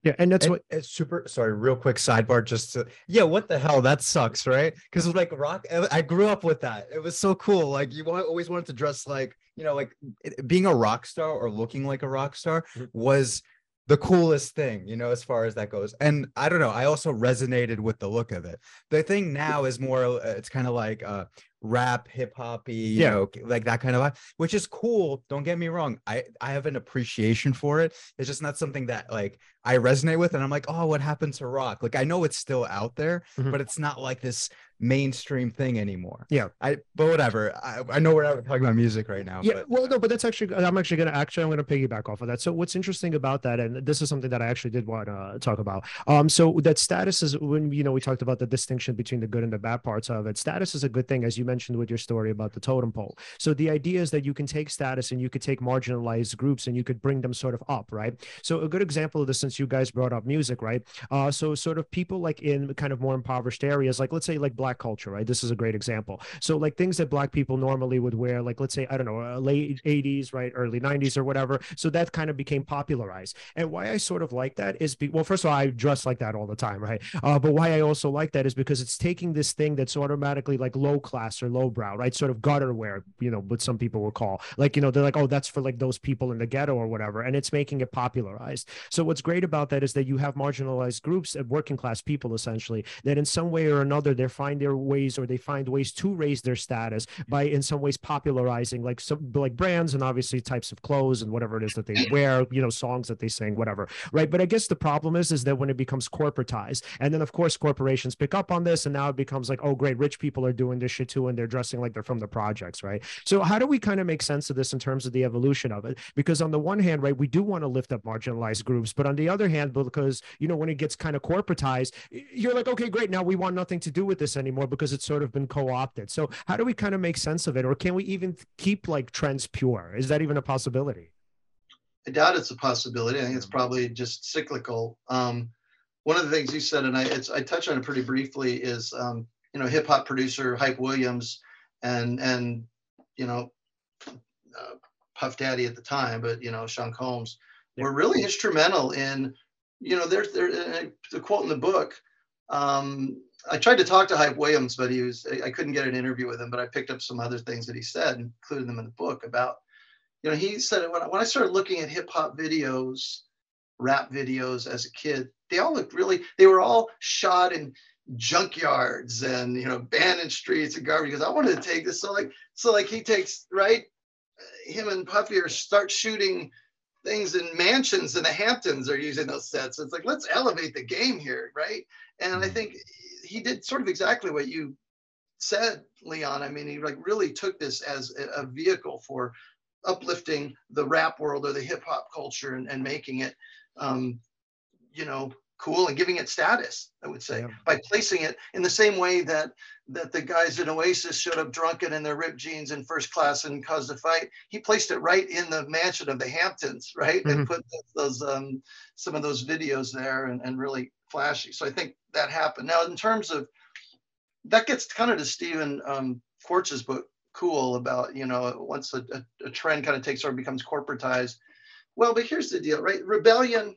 Yeah, and that's and what it's super. Sorry, real quick sidebar. Just to, yeah, what the hell? That sucks, right? Because like rock, I grew up with that. It was so cool. Like you always wanted to dress like you know, like it, being a rock star or looking like a rock star mm-hmm. was the coolest thing, you know, as far as that goes. And I don't know, I also resonated with the look of it. The thing now is more, uh, it's kind of like uh, rap, hip hoppy, you yeah. know, like that kind of, which is cool. Don't get me wrong. I I have an appreciation for it. It's just not something that like I resonate with, and I'm like, oh, what happened to rock? Like I know it's still out there, mm-hmm. but it's not like this mainstream thing anymore. Yeah. I but whatever. I, I know we're not talking about music right now. Yeah. But, well, no, but that's actually I'm actually gonna actually I'm gonna piggyback off of that. So what's interesting about that, and this is something that I actually did want to talk about. Um, so that status is when you know we talked about the distinction between the good and the bad parts of it. Status is a good thing, as you mentioned with your story about the totem pole. So the idea is that you can take status and you could take marginalized groups and you could bring them sort of up, right? So a good example of this, since you guys brought up music, right? Uh, so sort of people like in kind of more impoverished areas, like let's say like black culture, right? This is a great example. So like things that black people normally would wear, like let's say I don't know, uh, late 80s, right, early 90s or whatever. So that kind of became popularized. And why I sort of like that is, be, well, first of all, I dress like that all the time, right? Uh, but why I also like that is because it's taking this thing that's automatically like low class or low brow, right? Sort of gutter wear, you know, what some people would call like, you know, they're like, oh, that's for like those people in the ghetto or whatever. And it's making it popularized. So what's great about that is that you have marginalized groups of working class people essentially that in some way or another they find their ways or they find ways to raise their status by in some ways popularizing like some like brands and obviously types of clothes and whatever it is that they wear, you know, songs that they sing, whatever. Right. But I guess the problem is is that when it becomes corporatized, and then of course corporations pick up on this and now it becomes like, oh great, rich people are doing this shit too, and they're dressing like they're from the projects, right? So how do we kind of make sense of this in terms of the evolution of it? Because on the one hand, right, we do want to lift up marginalized groups, but on the other hand, because you know when it gets kind of corporatized, you're like, okay, great, now we want nothing to do with this anymore because it's sort of been co-opted. So how do we kind of make sense of it, or can we even keep like trends pure? Is that even a possibility? I doubt it's a possibility. I think it's probably just cyclical. Um, one of the things you said, and I, I touched on it pretty briefly, is um, you know hip hop producer Hype Williams and and you know uh, Puff Daddy at the time, but you know Sean Combs were really instrumental in you know there's there the quote in the book. Um, I tried to talk to Hype Williams, but he was I couldn't get an interview with him. But I picked up some other things that he said, including them in the book about you know he said when I, when I started looking at hip hop videos, rap videos as a kid, they all looked really they were all shot in junkyards and you know abandoned streets and garbage because I wanted to take this so like so like he takes right him and Puffy are start shooting things in mansions in the Hamptons are using those sets. It's like let's elevate the game here, right? And I mm-hmm. think he did sort of exactly what you said, Leon. I mean, he like really took this as a, vehicle for uplifting the rap world or the hip hop culture and, and making it, um, you know, cool and giving it status i would say yeah. by placing it in the same way that that the guys in oasis showed up drunken in their ripped jeans in first class and caused a fight. He placed it right in the mansion of the hamptons right? Mm-hmm. and put those um, some of those videos there and, and really flashy. So i think that happened. Now in terms of that gets kind of to steven um, Quartz's book cool about you know once a, a, a trend kind of takes over becomes corporatized. Well but here's the deal right? Rebellion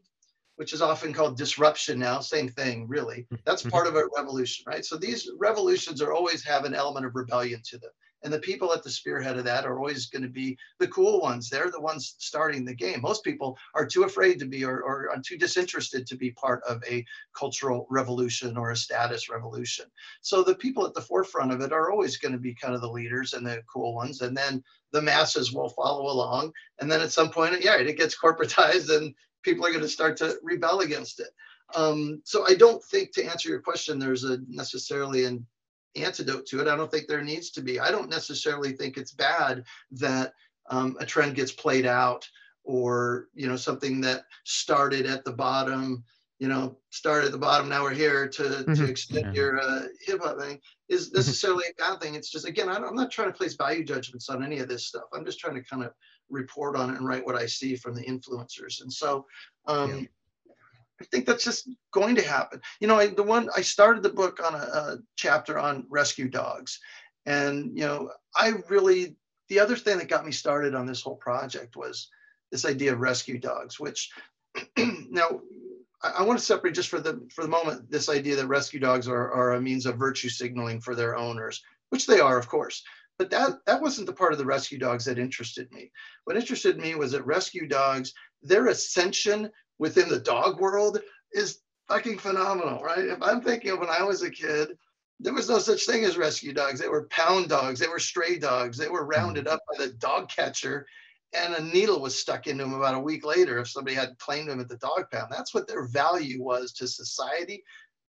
which is often called disruption now, same thing, really. Mm-hmm. That's mm-hmm. part of a revolution, right? So these revolutions are always have an element of rebellion to them. And the people at the spearhead of that are always going to be the cool ones. They're the ones starting the game. Most people are too afraid to be or, or too disinterested to be part of a cultural revolution or a status revolution. So the people at the forefront of it are always going to be kind of the leaders and the cool ones. And then the masses will follow along. And then at some point, yeah, it gets corporatized and people are going to start to rebel against it. Um, so I don't think, to answer your question, there's a necessarily an antidote to it. I don't think there needs to be. I don't necessarily think it's bad that um, a trend gets played out or you know something that started at the bottom you know started at the bottom now we're here to mm-hmm. to extend yeah. your uh, hip hop thing is mm-hmm. necessarily a bad thing it's just again i'm not trying to place value judgments on any of this stuff i'm just trying to kind of report on it and write what I see from the influencers. And so um, yeah. I think that's just going to happen. You know, I, the one I started the book on a, a chapter on rescue dogs. And, you know, I really, the other thing that got me started on this whole project was this idea of rescue dogs, which now I, I want to separate just for the for the moment this idea that rescue dogs are, are a means of virtue signaling for their owners, which they are, of course. But that, that wasn't the part of the rescue dogs that interested me. What interested me was that rescue dogs, their ascension within the dog world is fucking phenomenal, right? If I'm thinking of when I was a kid, there was no such thing as rescue dogs. They were pound dogs, they were stray dogs, they were rounded up by the dog catcher, and a needle was stuck into them about a week later if somebody had claimed them at the dog pound. That's what their value was to society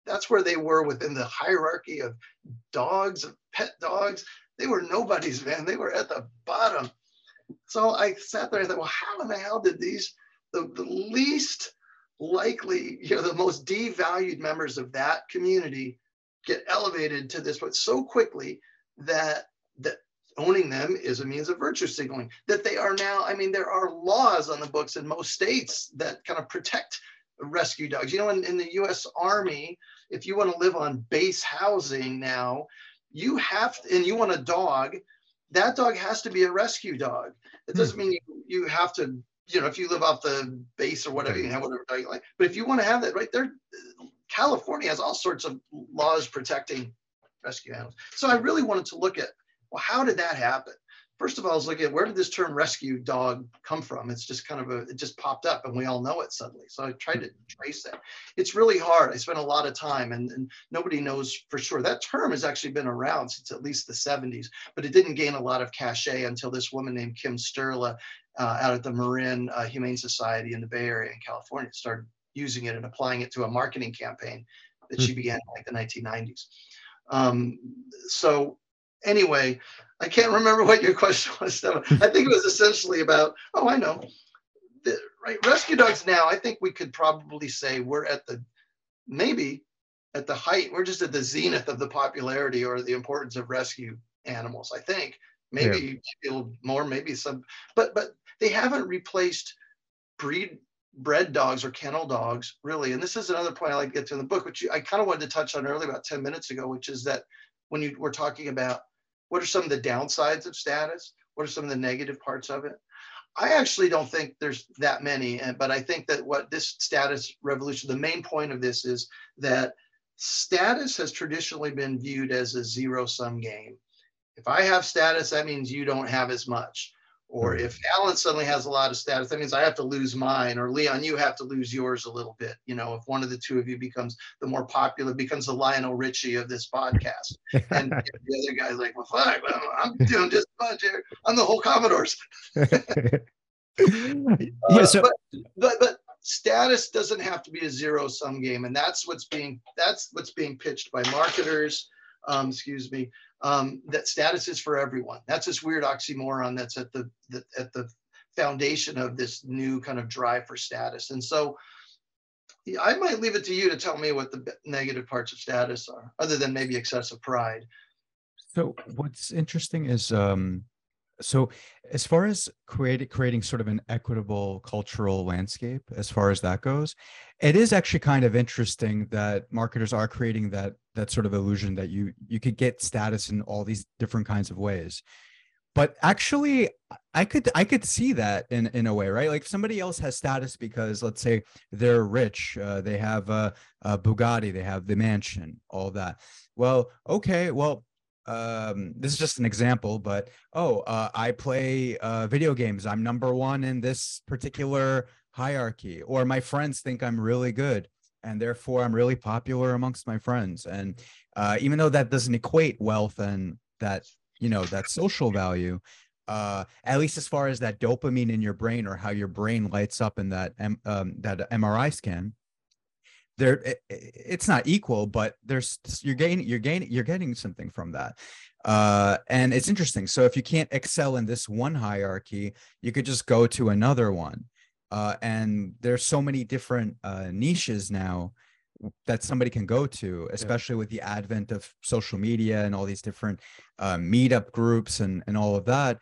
that's where they were within the hierarchy of dogs, of pet dogs. They were nobody's man. They were at the bottom. So I sat there and thought, well, how in the hell did these, the, the least likely, you know, the most devalued members of that community get elevated to this but so quickly that that owning them is a means of virtue signaling that they are now i mean there are laws on the books in most states that kind of protect rescue dogs you know in, in the us army if you want to live on base housing now you have to, and you want a dog that dog has to be a rescue dog it doesn't hmm. mean you, you have to you know if you live off the base or whatever you have whatever dog you like but if you want to have that right there california has all sorts of laws protecting rescue animals so i really wanted to look at well, how did that happen? First of all, I was looking at where did this term rescue dog come from? It's just kind of a, it just popped up and we all know it suddenly. So I tried to trace that. It's really hard. I spent a lot of time and, and nobody knows for sure. That term has actually been around since at least the 70s, but it didn't gain a lot of cachet until this woman named Kim Sturla uh, out at the Marin uh, Humane Society in the Bay Area in California started using it and applying it to a marketing campaign that she hmm. began in like the 1990s. Um, so anyway, I can't remember what your question was. I think it was essentially about, oh, I know. The, right, rescue dogs now, I think we could probably say we're at the maybe at the height, we're just at the zenith of the popularity or the importance of rescue animals. I think maybe yeah. more, maybe some, but but they haven't replaced breed bred dogs or kennel dogs really. And this is another point I like to get to in the book, which I kind of wanted to touch on earlier about 10 minutes ago, which is that when you were talking about what are some of the downsides of status? What are some of the negative parts of it? I actually don't think there's that many, but I think that what this status revolution, the main point of this is that status has traditionally been viewed as a zero sum game. If I have status, that means you don't have as much. Or if Alan suddenly has a lot of status, that means I have to lose mine. Or Leon, you have to lose yours a little bit. You know, if one of the two of you becomes the more popular, becomes the Lionel Richie of this podcast, and the other guy's like, "Well, fine, I'm doing just fine here. I'm the whole Commodores." yeah. So, uh, but, but but status doesn't have to be a zero sum game, and that's what's being that's what's being pitched by marketers. Um, excuse me, um, that status is for everyone. That's this weird oxymoron that's at the, the at the foundation of this new kind of drive for status. And so I might leave it to you to tell me what the negative parts of status are, other than maybe excessive pride. So what's interesting is um, so as far as creating creating sort of an equitable cultural landscape as far as that goes it is actually kind of interesting that marketers are creating that that sort of illusion that you you could get status in all these different kinds of ways. But actually i could i could see that in in a way right? Like somebody else has status because let's say they're rich uh, they have a, a bugatti they have the mansion all that. Well okay well um this is just an example but oh uh, i play uh, video games. I'm number one in this particular hierarchy or my friends think i'm really good and therefore i'm really popular amongst my friends. And uh, even though that doesn't equate wealth and that you know that social value uh, at least as far as that dopamine in your brain or how your brain lights up in that um, that mri scan there it, it's not equal but there's you're gaining you're gaining you're getting something from that. Uh and it's interesting. So if you can't excel in this one hierarchy you could just go to another one. Uh and there's so many different uh niches now that somebody can go to especially yeah. with the advent of social media and all these different uh, meetup groups and and all of that.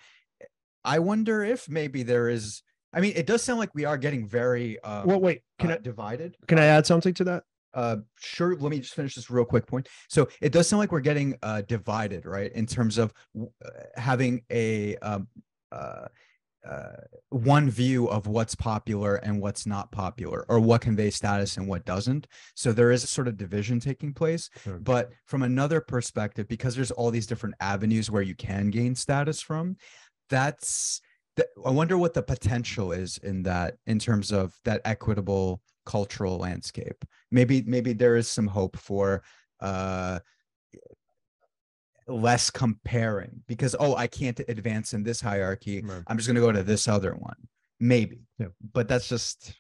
I wonder if maybe there is I mean, it does sound like we are getting very um, well. Wait, can uh, I divided? Can I add something to that? Uh, sure. Let me just finish this real quick point. So it does sound like we're getting uh, divided, right, in terms of uh, having a um, uh, uh, one view of what's popular and what's not popular, or what conveys status and what doesn't. So there is a sort of division taking place. Sure. But from another perspective, because there's all these different avenues where you can gain status from, that's I wonder what the potential is in that in terms of that equitable cultural landscape. Maybe maybe there is some hope for uh less comparing because oh I can't advance in this hierarchy. Right. I'm just going to go to this other one. Maybe. Yeah. But that's just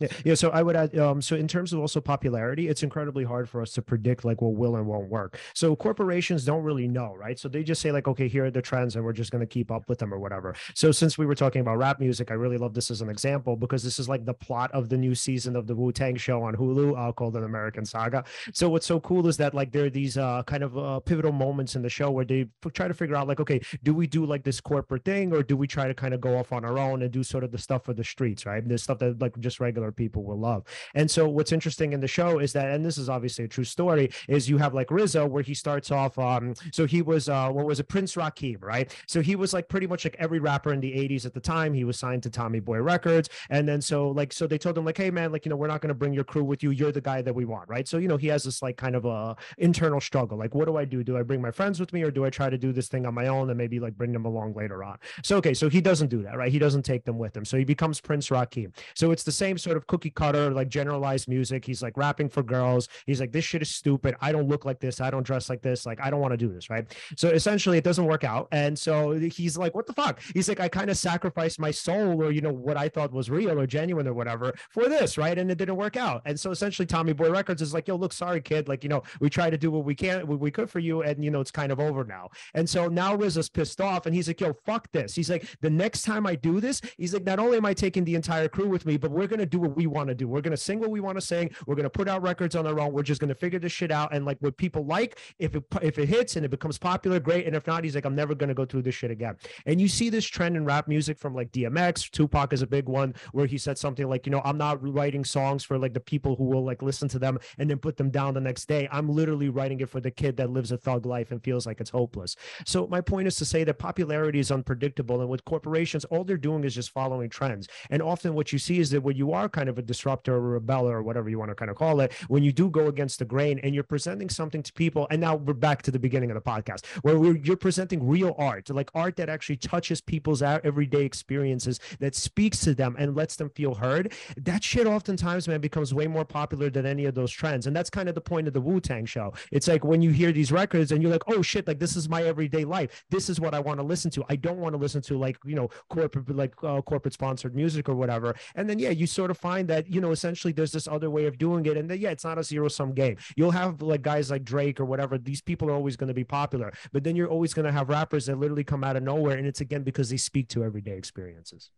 yeah. Yeah. So I would add. Um, so in terms of also popularity, it's incredibly hard for us to predict like what will and won't work. So corporations don't really know, right? So they just say like, okay, here are the trends, and we're just going to keep up with them or whatever. So since we were talking about rap music, I really love this as an example because this is like the plot of the new season of the Wu Tang show on Hulu, uh, called An American Saga. So what's so cool is that like there are these uh, kind of uh, pivotal moments in the show where they try to figure out like, okay, do we do like this corporate thing, or do we try to kind of go off on our own and do sort of the stuff for the streets, right? The stuff that like just regular people will love. And so what's interesting in the show is that, and this is obviously a true story, is you have like RZA where he starts off. Um, so he was uh, what was it, Prince Rakeem, right? So he was like pretty much like every rapper in the '80s at the time. He was signed to Tommy Boy Records, and then so like so they told him like, hey man, like you know we're not going to bring your crew with you. You're the guy that we want, right? So you know he has this like kind of a internal struggle. Like, what do I do? Do I bring my friends with me, or do I try to do this thing on my own and maybe like bring them along later on? So okay, so he doesn't do that, right? He doesn't take them with him. So he becomes Prince Rakeem. So it's the same sort of cookie cutter, like generalized music. He's like rapping for girls. He's like, this shit is stupid. I don't look like this. I don't dress like this. Like, I don't want to do this, right? So essentially, it doesn't work out. And so he's like, what the fuck? He's like, I kind of sacrificed my soul or, you know, what I thought was real or genuine or whatever for this, right? And it didn't work out. And so essentially, Tommy Boy Records is like, yo, look, sorry, kid. Like, you know, we try to do what we can, what we could for you. And, you know, it's kind of over now. And so now RZA's pissed off and he's like, yo, fuck this. He's like, the next time I do this, he's like, not only am I taking the entire crew with me, but we're going to do what we want to do. We're going to sing what we want to sing. We're going to put out records on our own. We're just going to figure this shit out. And like what people like, if it, if it hits and it becomes popular, great. And if not, he's like, I'm never going to go through this shit again. And you see this trend in rap music from like DMX, Tupac is a big one where he said something like, you know, I'm not writing songs for like the people who will like listen to them and then put them down the next day. I'm literally writing it for the kid that lives a thug life and feels like it's hopeless. So my point is to say that popularity is unpredictable. And with corporations, all they're doing is just following trends. And often what you see is that when you are kind of a disruptor or a rebeller or whatever you want to kind of call it, when you do go against the grain and you're presenting something to people, and now we're back to the beginning of the podcast, where you're presenting real art, like art that actually touches people's everyday experiences, that speaks to them and lets them feel heard. That shit oftentimes, man, becomes way more popular than any of those trends. And that's kind of the point of the Wu Tang show. It's like when you hear these records and you're like, oh shit, like this is my everyday life. This is what I want to listen to. I don't want to listen to like, you know, corporate, like uh, corporate sponsored music or whatever. And then, yeah, you sort of find that, you know, essentially there's this other way of doing it. And then, yeah, it's not a zero sum game. You'll have like guys like Drake or whatever. These people are always going to be popular, but then you're always going to have rappers that literally come out of nowhere. And it's again because they speak to everyday experiences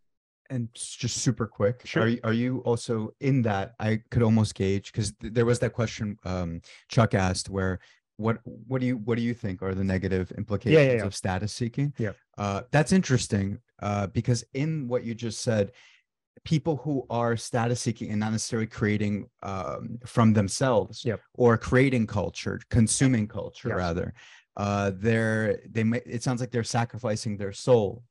and just super quick sure. are, you, are you also in that i could almost gauge because th- there was that question um, chuck asked where what what do you what do you think are the negative implications yeah, yeah, yeah. of status seeking yeah uh, that's interesting uh, because in what you just said people who are status seeking and not necessarily creating um, from themselves yep. or creating culture consuming culture yes. rather uh, they're they may, it sounds like they're sacrificing their soul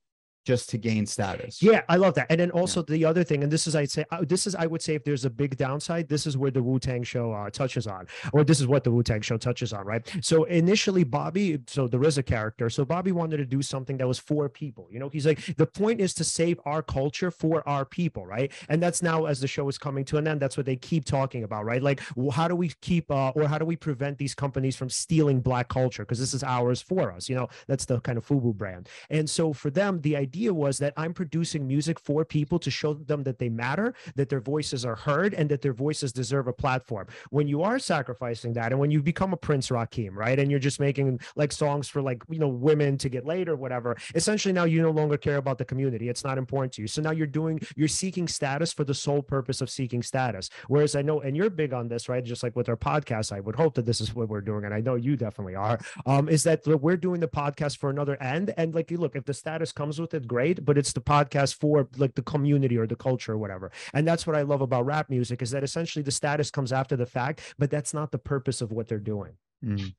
just to gain status. Yeah, I love that. And then also yeah. the other thing, and this is I'd say uh, this is I would say if there's a big downside, this is where the Wu Tang show uh, touches on, or this is what the Wu Tang show touches on, right? So initially, Bobby, so there is a character, so Bobby wanted to do something that was for people. You know, he's like the point is to save our culture for our people, right? And that's now as the show is coming to an end, that's what they keep talking about, right? Like how do we keep uh, or how do we prevent these companies from stealing black culture because this is ours for us? You know, that's the kind of FUBU brand. And so for them, the idea idea was that I'm producing music for people to show them that they matter, that their voices are heard, and that their voices deserve a platform. When you are sacrificing that, and when you become a Prince Rakeem, right, and you're just making like songs for like you know women to get laid or whatever, essentially now you no longer care about the community. It's not important to you. So now you're doing you're seeking status for the sole purpose of seeking status. Whereas I know, and you're big on this, right? Just like with our podcast, I would hope that this is what we're doing, and I know you definitely are. Um, is that we're doing the podcast for another end, and like, look, if the status comes with it great, but it's the podcast for like the community or the culture or whatever. And that's what I love about rap music is that essentially the status comes after the fact, but that's not the purpose of what they're doing. Mm.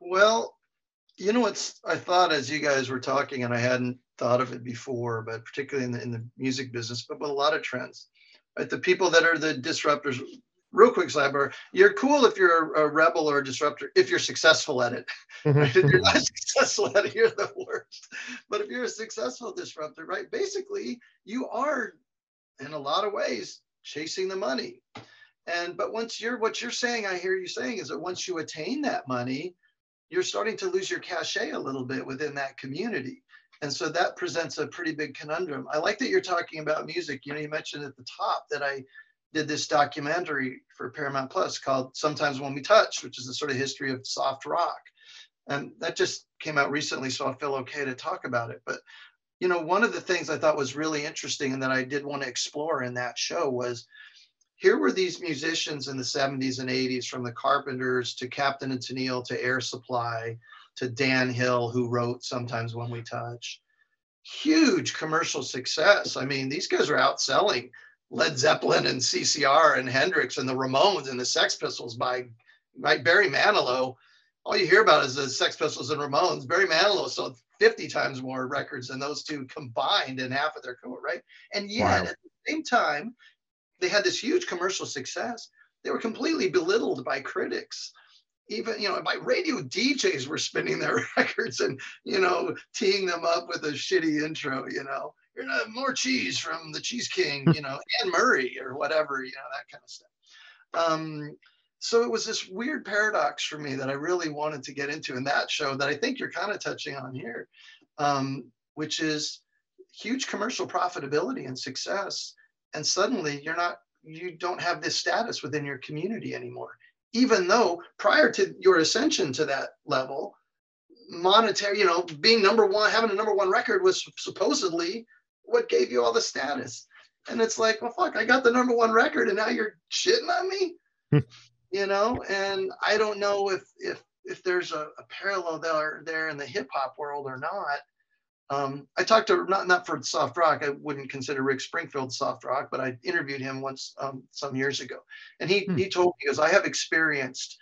Well, you know what's I thought as you guys were talking, and I hadn't thought of it before, but particularly in the in the music business, but with a lot of trends. Right, the people that are the disruptors real quick sidebar you're cool if you're a, rebel or a disruptor if you're successful at it mm-hmm. right? if you're not successful at it you're the worst but if you're a successful disruptor right basically you are in a lot of ways chasing the money and but once you're what you're saying i hear you saying is that once you attain that money you're starting to lose your cachet a little bit within that community And so that presents a pretty big conundrum. I like that you're talking about music. You know, you mentioned at the top that I did this documentary for Paramount Plus called Sometimes When We Touch, which is the sort of history of soft rock. And that just came out recently, so I feel okay to talk about it. But, you know, one of the things I thought was really interesting and that I did want to explore in that show was here were these musicians in the 70s and 80s from the Carpenters to Captain and Tennille to Air Supply to Dan Hill, who wrote Sometimes When We Touch. Huge commercial success. I mean, these guys are outselling Led Zeppelin and CCR and Hendrix and the Ramones and the Sex Pistols by, by Barry Manilow. All you hear about is the Sex Pistols and Ramones. Barry Manilow sold 50 times more records than those two combined in half of their career, right? And yet, wow. at the same time, they had this huge commercial success. They were completely belittled by critics. Even, you know, by radio DJs were spinning their records and, you know, teeing them up with a shitty intro, you know, not more cheese from the Cheese King, you know, Anne Murray or whatever, you know, that kind of stuff. Um, so it was this weird paradox for me that I really wanted to get into in that show that I think you're kind of touching on here, um, which is huge commercial profitability and success and suddenly you're not you don't have this status within your community anymore even though prior to your ascension to that level monetary you know being number one having a number one record was supposedly what gave you all the status and it's like well fuck i got the number one record and now you're shitting on me you know and i don't know if if if there's a, a parallel there there in the hip hop world or not um, I talked to not not for soft rock. I wouldn't consider Rick Springfield soft rock, but I interviewed him once um, some years ago, and he hmm. he told me because I have experienced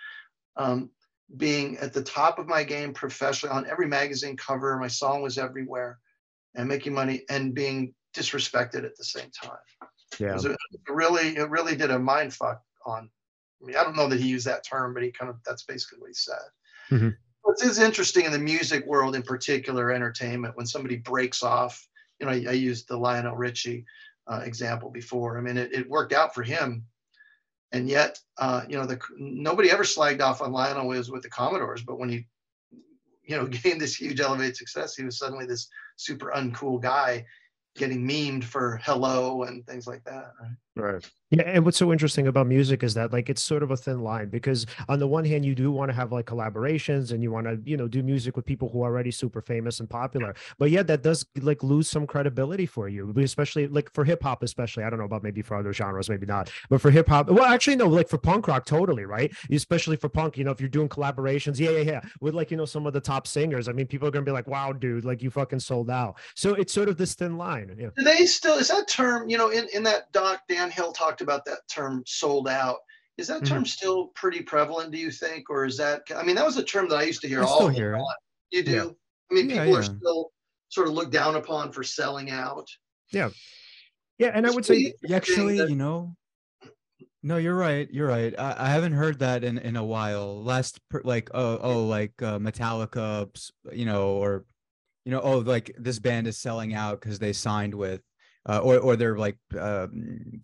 um, being at the top of my game professionally on every magazine cover. My song was everywhere, and making money and being disrespected at the same time. Yeah, it, it really it really did a mind fuck on. I mean, I don't know that he used that term, but he kind of that's basically what he said. Mm-hmm it is interesting in the music world in particular entertainment when somebody breaks off you know i, I used the lionel richie uh, example before i mean it, it worked out for him and yet uh, you know the nobody ever slagged off on lionel was with the commodores but when he you know gained this huge elevated success he was suddenly this super uncool guy getting memed for hello and things like that right right yeah, and what's so interesting about music is that like it's sort of a thin line because on the one hand you do want to have like collaborations and you want to you know do music with people who are already super famous and popular, but yeah, that does like lose some credibility for you, especially like for hip hop, especially. I don't know about maybe for other genres, maybe not, but for hip hop, well, actually no, like for punk rock, totally right. Especially for punk, you know, if you're doing collaborations, yeah, yeah, yeah, with like you know some of the top singers, I mean, people are gonna be like, wow, dude, like you fucking sold out. So it's sort of this thin line. Yeah. Do they still is that term? You know, in in that doc, Dan Hill talked about that term sold out. Is that term mm-hmm. still pretty prevalent, do you think? Or is that, I mean, that was a term that I used to hear I all the time. You do? Yeah. I mean, people yeah, yeah. are still sort of looked down upon for selling out. Yeah. Yeah. And I would say, actually, that, you know, no, you're right. You're right. I, I, haven't heard that in, in a while. Last, like, oh, oh, like uh, Metallica, you know, or, you know, oh, like this band is selling out because they signed with, uh, or, or they're like um,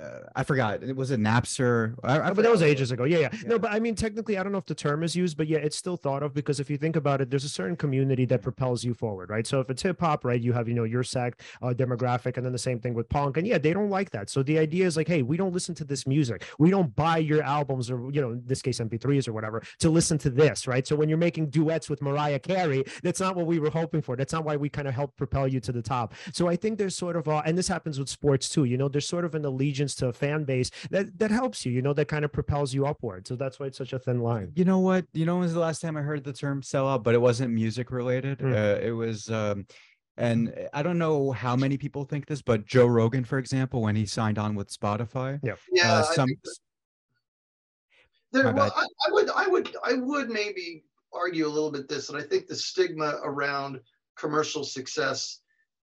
uh, I forgot. It was a Napster. I, I but that was ages ago. Yeah, yeah, yeah, No, but I mean, technically, I don't know if the term is used, but yeah, it's still thought of because if you think about it, there's a certain community that propels you forward, right? So if it's hip hop, right, you have you know your sect uh, demographic, and then the same thing with punk, and yeah, they don't like that. So the idea is like, hey, we don't listen to this music. We don't buy your albums or you know, in this case, MP3s or whatever to listen to this, right? So when you're making duets with Mariah Carey, that's not what we were hoping for. That's not why we kind of help propel you to the top. So I think there's sort of, uh, and this happens with sports too. You know, there's sort of an allegiance to a fan base that that helps you you know that kind of propels you upward so that's why it's such a thin line. You know what? You know when was the last time i heard the term sellout but it wasn't music related? Mm. uh, it was um and I don't know how many people think this, but Joe Rogan, for example, when he signed on with Spotify, yeah, yeah, uh, some. There, well, I, I, would, I would, I would maybe argue a little bit this, and I think the stigma around commercial success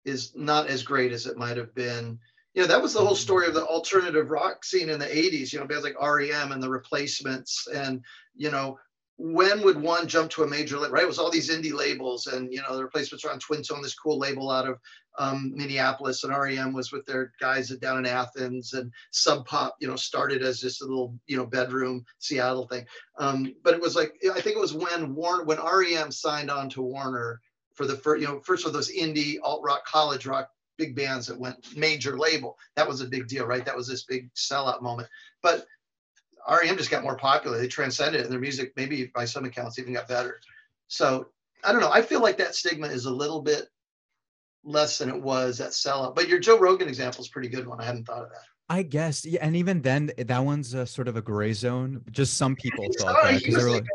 is not as great as it might have been you know, that was the whole story of the alternative rock scene in the 80s, you know, bands like REM and the replacements. And, you know, when would one jump to a major, label, right? It was all these indie labels and, you know, the replacements were on Twin Tone, this cool label out of um, Minneapolis. And REM was with their guys down in Athens and Sub Pop, you know, started as just a little, you know, bedroom Seattle thing. Um, but it was like, I think it was when Warner, when REM signed on to Warner, for the first, you know, first of those indie alt rock, college rock big bands that went major label. That was a big deal, right? That was this big sellout moment. But REM just got more popular. They transcended it, and their music, maybe by some accounts, even got better. So I don't know. I feel like that stigma is a little bit less than it was at sellout. But your Joe Rogan example is pretty good one. I hadn't thought of that. I guess, yeah, and even then, that one's a sort of a gray zone. Just some people thought sorry, that because they was were like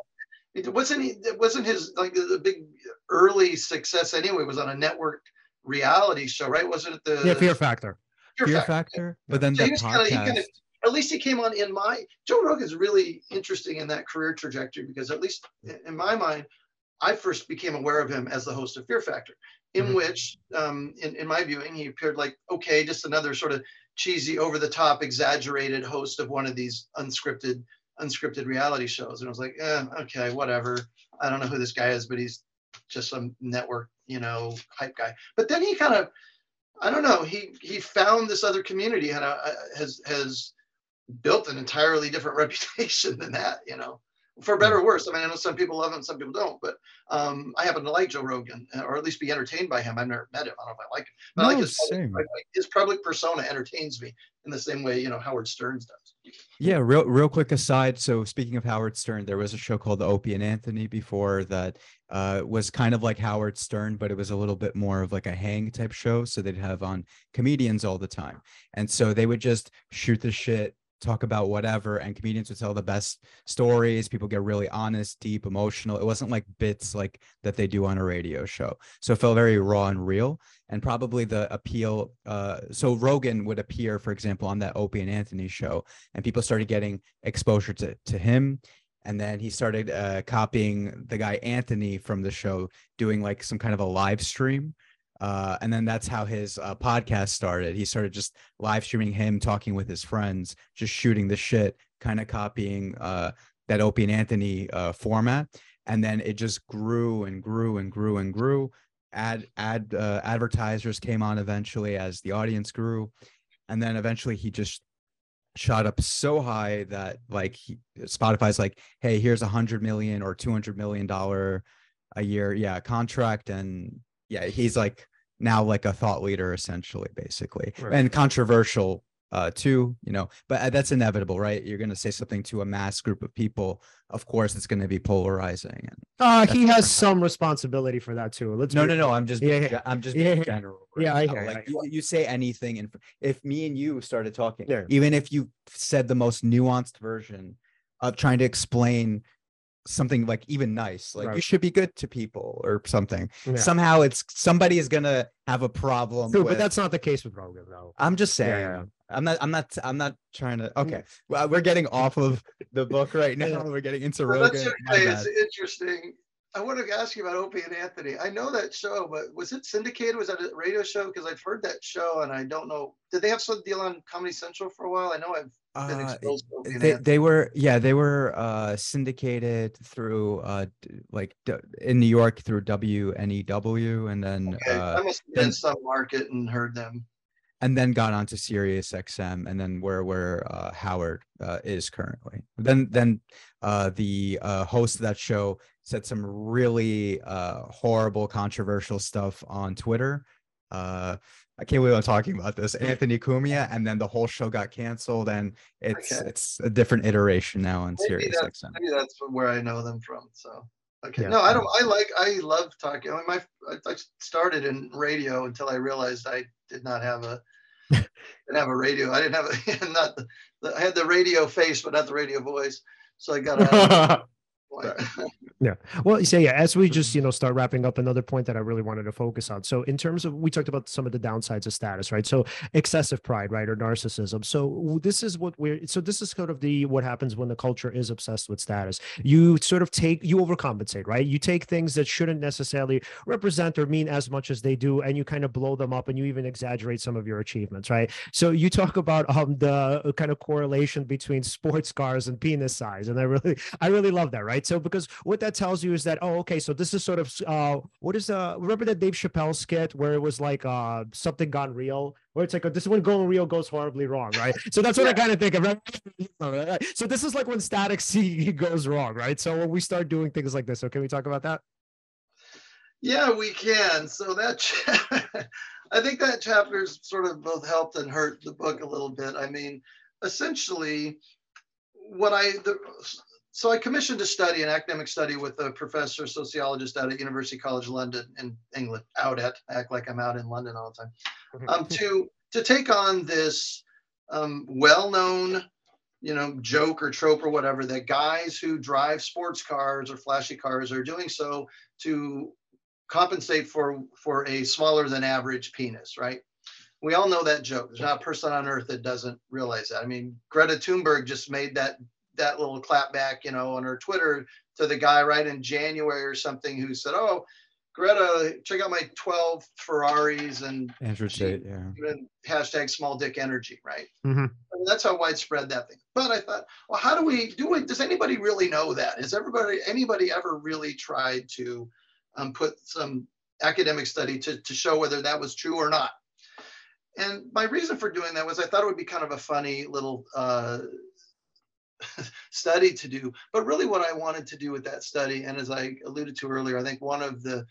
It wasn't he, it wasn't his like the big early success anyway was on a network reality show, right? Wasn't it the Yeah, Fear Factor. Fear Fear Factor? Factor, but then So was kinda- podcast. kinda- At least he came on in my Joe Rogan's really interesting in that career trajectory because at least in- my mind, I first became aware of him as the host of Fear Factor, in Mhm. which, um, in, in my viewing, he appeared like okay, just another sort of cheesy, over the top, exaggerated host of one of these unscripted unscripted reality shows, and I was like, eh, okay, whatever. I don't know who this guy is, but he's just some network, you know, hype guy. But then he kind of, I don't know, he he found this other community and uh, has has built an entirely different reputation than that, you know, for better or worse. I mean, I know some people love him, some people don't, but um, I happen to like Joe Rogan, uh, or at least be entertained by him. I've never met him. I don't know if I like him, but I like his public, his public persona entertains me in the same way, you know, Howard Stern's does. Yeah, real real quick aside. So speaking of Howard Stern, there was a show called The Opie and Anthony before that uh, was kind of like Howard Stern, but it was a little bit more of like a hang type show. So they'd have on comedians all the time, and so they would just shoot the shit, talk about whatever, and comedians would tell the best stories. People get really honest, deep, emotional. It wasn't like bits like that they do on a radio show. So it felt very raw and real and probably the appeal uh so rogan would appear for example on that opie and anthony show and people started getting exposure to to him and then he started uh copying the guy anthony from the show doing like some kind of a live stream uh and then that's how his uh, podcast started. He started just live streaming him talking with his friends just shooting the shit kind of copying uh that opie and anthony uh format. And then it just grew and grew and grew and grew. Ad ad uh, advertisers came on eventually as the audience grew. And then eventually he just shot up so high that like he, spotify's like hey here's a hundred million or 200 million dollar a year yeah contract and yeah he's like now like a thought leader essentially basically Right. and controversial uh too you know but uh, that's inevitable right you're going to say something to a mass group of people of course it's going to be polarizing and Uh, he That's- has some responsibility for that too. Let's no, be- no, no. I'm just, Yeah, being yeah. I'm just Yeah, being yeah. general. Yeah, I now. hear Like I you, you say anything, and if me and you started talking, Yeah. even if you said the most nuanced version of trying to explain something like even nice, like you should be good to people or something. Yeah. Somehow, it's somebody is gonna have a problem. True, with, but that's not the case with Rogan, though. I'm just saying. yeah, yeah. I'm not. I'm not. I'm not trying to. Okay, well, we're getting off of the book right now. Yeah. We're getting into Well, Rogan. that's My okay. It's interesting. I want to ask you about Opie and Anthony. I know that show, but was it syndicated? Was that a radio show? Because I've heard that show and I don't know. Did they have some deal on Comedy Central for a while? I know I've been Uh, exposed to Opie and they, they were yeah they were uh syndicated through uh like in new york through wnew and then Okay, uh I must have been some market and heard them. and then got onto sirius xm and then where where uh howard uh, is currently then then uh the uh host of that show said some really uh horrible controversial stuff on twitter uh I can't believe I'm talking about this. Anthony Cumia, and then the whole show got canceled, and it's Okay. it's a different iteration now on Maybe Sirius that's, XM. maybe that's where I know them from. So okay, Yeah. no, I don't. I like. I love talking. I mean, my I, I started in radio until I realized I did not have a didn't have a radio. I didn't have a not the, the I had the radio face, but not the radio voice. So I got a. Well, you say yeah. As we just you know start wrapping up, another point that I really wanted to focus on. So in terms of we talked about some of the downsides of status, right? So excessive pride, right, or narcissism. So this is what we're. So this is sort of the what happens when the culture is obsessed with status. You sort of take you overcompensate, right? You take things that shouldn't necessarily represent or mean as much as they do, and you kind of blow them up, and you even exaggerate some of your achievements, right? So you talk about um the uh, kind of correlation between sports cars and penis size, and I really I really love that, right? So because what that tells you is that oh okay, so this is sort of uh what is uh remember that Dave Chappelle skit where it was like uh something gone real where it's like oh, this is when going real goes horribly wrong, right? So that's what I kind of think of. Right? So this is like when static C goes wrong, right? So when we start doing things like this, so can we talk about that? Yeah, we can. So that I think that chapter's sort of both helped and hurt the book a little bit. I mean, essentially, what I the, so I commissioned a study, an academic study with a professor, sociologist out at University College London in England, out at, I act like I'm out in London all the time, mm-hmm. um, to, to take on this um, well-known, you know, joke or trope or whatever, that guys who drive sports cars or flashy cars are doing so to compensate for, for a smaller than average penis, right? we all know that joke. There's not a person on earth that doesn't realize that. I mean, Greta Thunberg just made that that little clap back, you know, on her Twitter to the guy right in January or something who said, "Oh, Greta, check out my 12 Ferraris and Andrew Tate, yeah. hashtag small dick energy, right? Mm-hmm. I mean, that's how widespread that thing. But I thought, well, how do we do it? Does anybody really know that? Has everybody, anybody ever really tried to um, put some academic study to, to show whether that was true or not? And my reason for doing that was I thought it would be kind of a funny little uh, study to do. But really, what I wanted to do with that study, and as I alluded to earlier, I think one of the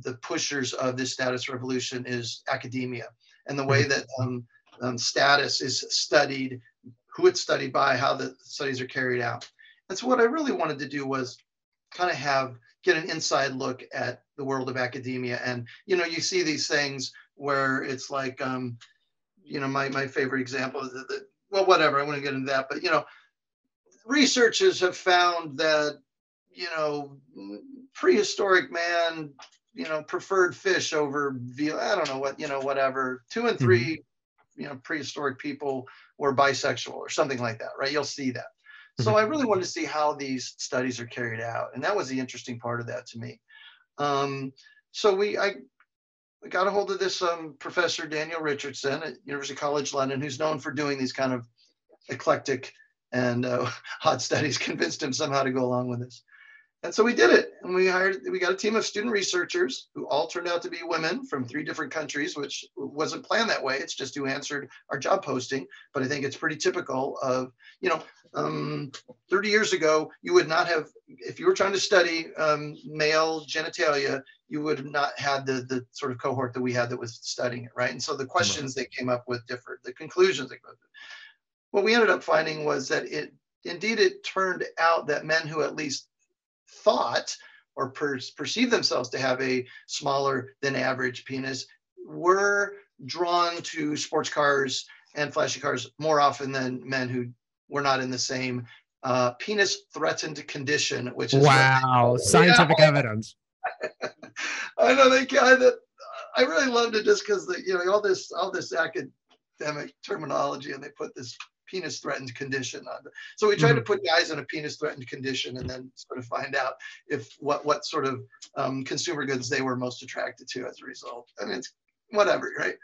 the pushers of this status revolution is academia and the way mm-hmm. that um, um, status is studied, who it's studied by, how the studies are carried out. And so, what I really wanted to do was kind of have get an inside look at the world of academia. And you know, you see these things where it's like, um, you know, my my favorite example is that, well, whatever. I want to get into that, but you know, researchers have found that you know prehistoric man you know preferred fish over veal i don't know what you know whatever two and 3 mm-hmm. you know prehistoric people were bisexual or something like that right you'll see that so mm-hmm. i really wanted to see how these studies are carried out and that was the interesting part of that to me um, so we i got a hold of this um, professor daniel richardson at university college london who's known for doing these kind of eclectic and uh, Hot Studies convinced him somehow to go along with this. And so we did it, and we hired. We got a team of student researchers who all turned out to be women from three different countries, which wasn't planned that way. It's just who answered our job posting. But I think it's pretty typical of, you know, um, 30 years ago, you would not have, if you were trying to study um, male genitalia, you would have not had the the sort of cohort that we had that was studying it, right? And so the questions they came up with differed, the conclusions they came up with what we ended up finding was that it indeed it turned out that men who at least thought or per- perceived themselves to have a smaller than average penis were drawn to sports cars and flashy cars more often than men who were not in the same uh, penis threatened condition, which is wow, what, scientific yeah. evidence. I know they kind of. I really loved it just because you know all this all this academic terminology, and they put this penis threatened condition. So we tried mm-hmm. to put guys in a penis threatened condition and then sort of find out if what what sort of um, consumer goods they were most attracted to as a result. I mean, it's whatever, right?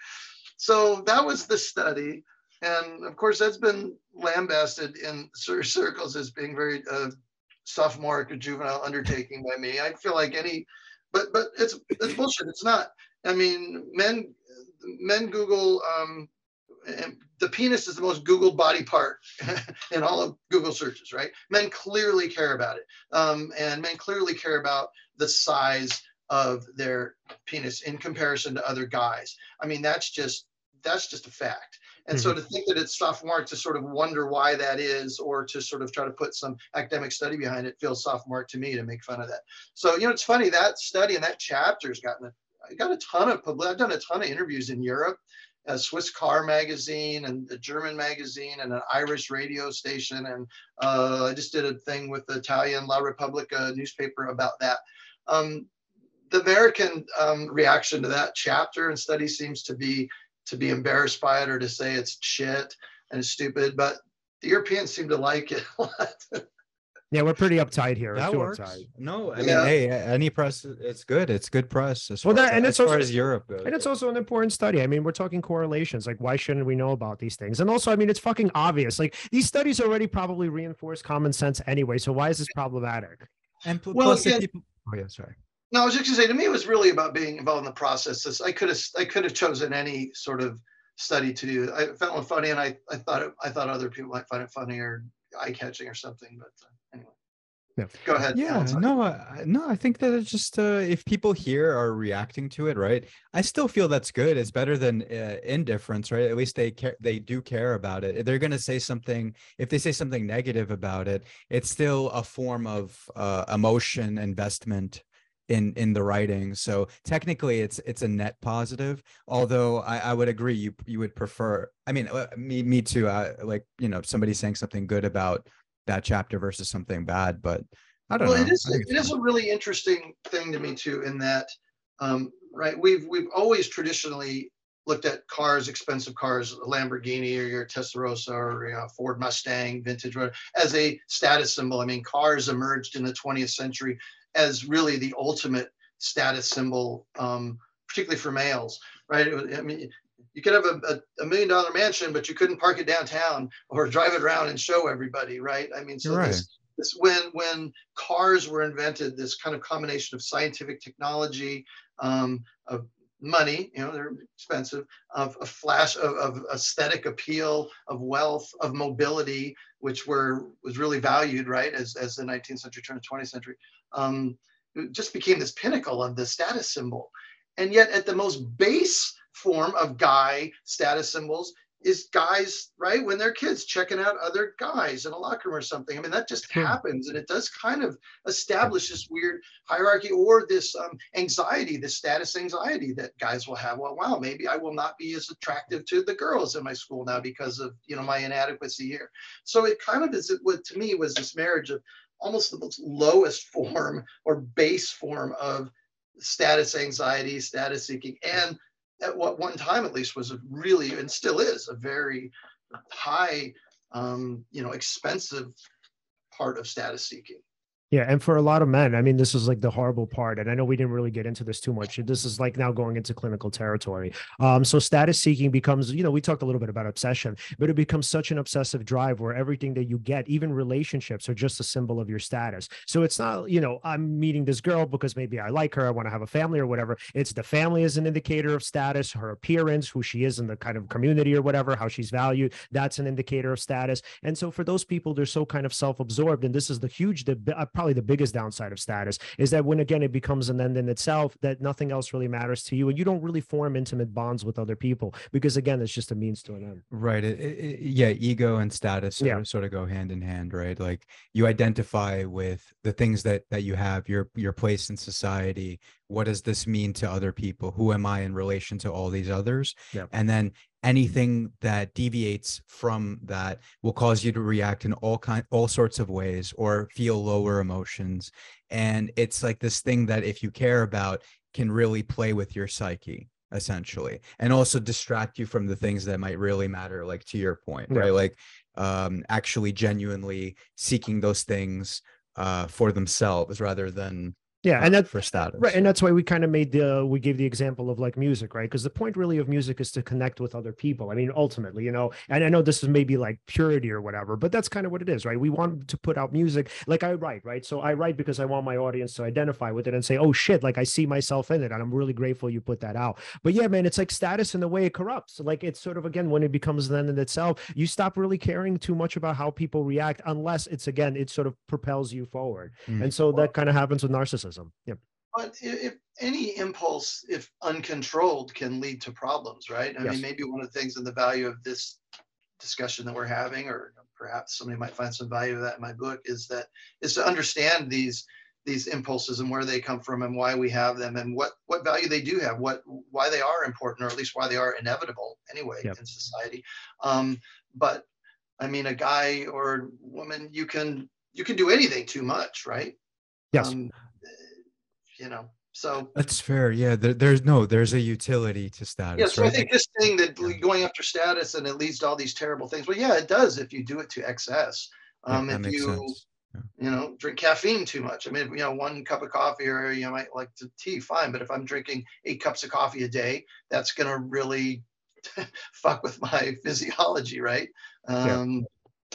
So that was the study. And of course, that's been lambasted in circles as being very uh, sophomoric or juvenile undertaking by me. I feel like any, but but it's it's bullshit. It's not. I mean, men men Google um, the penis is the most Googled body part in all of Google searches, right? Men clearly care about it. Um, and men clearly care about the size of their penis in comparison to other guys. I mean, that's just that's just a fact. And mm-hmm. so to think that it's sophomore to sort of wonder why that is, or to sort of try to put some academic study behind it, feels sophomore to me to make fun of that. So you know, it's funny that study and that chapter's gotten a, I got a ton of public. I've done a ton of interviews in Europe a Swiss car magazine and a German magazine and an Irish radio station. And uh, I just did a thing with the Italian La Repubblica newspaper about that. Um, the American um, reaction to that chapter and study seems to be to be embarrassed by it or to say it's shit and stupid, but the Europeans seem to like it a lot. Yeah, we're pretty uptight here. That works. Uptight. No, I mean, yeah. hey, any press, it's good. It's good press. As well, that, and as it's far as Europe goes. And it's also an important study. I mean, we're talking correlations. Like, why shouldn't we know about these things? And also, I mean, it's fucking obvious. Like, these studies already probably reinforce common sense anyway. So why is this problematic? And pl- well, plus, yeah, people... oh yeah, sorry. No, I was just gonna say. To me, it was really about being involved in the process. I could have, I could have chosen any sort of study to do. I found it funny, and I, I thought, it, I thought other people might find it funny or eye catching or something. But uh, Yeah. Go ahead. Yeah, no, I, no, I think that it's just uh, if people here are reacting to it, right? I still feel that's good. It's better than uh, indifference, right? At least they care, they do care about it. If they're gonna say something, if they say something negative about it, it's still a form of uh, emotion investment in in the writing. So technically, it's it's a net positive. Although I, I would agree, you you would prefer. I mean, uh, me me too. I, like you know, somebody saying something good about that chapter versus something bad. But I don't well, know. it is it it's a really interesting thing to me too, in that um, right we've we've always traditionally looked at cars, expensive cars, a Lamborghini or your Testarossa or you know, Ford Mustang, vintage, whatever, as a status symbol. I mean, cars emerged in the 20th century as really the ultimate status symbol, um, particularly for males, right? Was- I mean, you could have a, a, a million dollar mansion, but you couldn't park it downtown or drive it around and show everybody, right? I mean, so You're this, this when when cars were invented, this kind of combination of scientific technology, um, of money, you know, they're expensive, of a flash of, of aesthetic appeal, of wealth, of mobility, which were was really valued, right, as, as the 19th century turned to 20th century, um, it just became this pinnacle of the status symbol. And yet, at the most base form of guy status symbols is guys, right, when they're kids checking out other guys in a locker room or something. I mean, that just happens, and it does kind of establish this weird hierarchy or this um, anxiety, this status anxiety that guys will have. Well, wow, maybe I will not be as attractive to the girls in my school now because of you know my inadequacy here. So it kind of is. What to me was this marriage of almost the most lowest form or base form of status anxiety, status seeking, and at what one time at least was a really and still is a very high, um, you know, expensive part of status seeking. Yeah, and for a lot of men, I mean, this is like the horrible part, and I know we didn't really get into this too much. This is like now going into clinical territory. Um, so status seeking becomes, you know, we talked a little bit about obsession, but it becomes such an obsessive drive where everything that you get, even relationships, are just a symbol of your status. So it's not, you know, I'm meeting this girl because maybe I like her, I want to have a family or whatever. It's the family is an indicator of status, her appearance, who she is in the kind of community or whatever, how she's valued. That's an indicator of status. And so for those people, they're so kind of self-absorbed, and this is the huge, the uh, probably the biggest downside of status is that when again it becomes an end in itself, that nothing else really matters to you, and you don't really form intimate bonds with other people because again, it's just a means to an end. Right. It, it, yeah. Ego and status sort, Yeah. of, sort of go hand in hand, right? Like you identify with the things that that you have, your your place in society. What does this mean to other people? Who am I in relation to all these others? Yeah. And then anything that deviates from that will cause you to react in all kind all sorts of ways or feel lower emotions. And it's like this thing that if you care about can really play with your psyche essentially and also distract you from the things that might really matter like to your point Yeah. right like um actually genuinely seeking those things uh for themselves rather than Yeah, and that for status Right, and that's why we kind of made the we gave the example of like music, right? Because the point really of music is to connect with other people. I mean, ultimately, you know, and I know this is maybe like purity or whatever, but that's kind of what it is, right? We want to put out music like I write, right? So I write because I want my audience to identify with it and say, "Oh shit, like I see myself in it," and I'm really grateful you put that out. But yeah, man, it's like status in the way it corrupts. Like it's sort of again when it becomes then in itself, you stop really caring too much about how people react unless it's again it sort of propels you forward, Mm. and so that kind of happens with narcissism. Yeah. But if any impulse, if uncontrolled, can lead to problems, right? I Yes. mean, maybe one of the things in the value of this discussion that we're having, or perhaps somebody might find some value of that in my book, is that is to understand these these impulses and where they come from and why we have them and what what value they do have, what why they are important, or at least why they are inevitable anyway Yep. in society. Um, but I mean, a guy or woman, you can you can do anything too much, right? Yes. Um, you know, so that's fair yeah there, there's no there's a utility to status yeah, so I think this thing that Yeah. going after status and it leads to all these terrible things. Well, yeah, it does if you do it to excess. Um, that if makes you sense you know drink caffeine too much, I mean, you know, one cup of coffee or you know, might like to tea, fine. But if I'm drinking eight cups of coffee a day, that's gonna really fuck with my physiology, right? Um,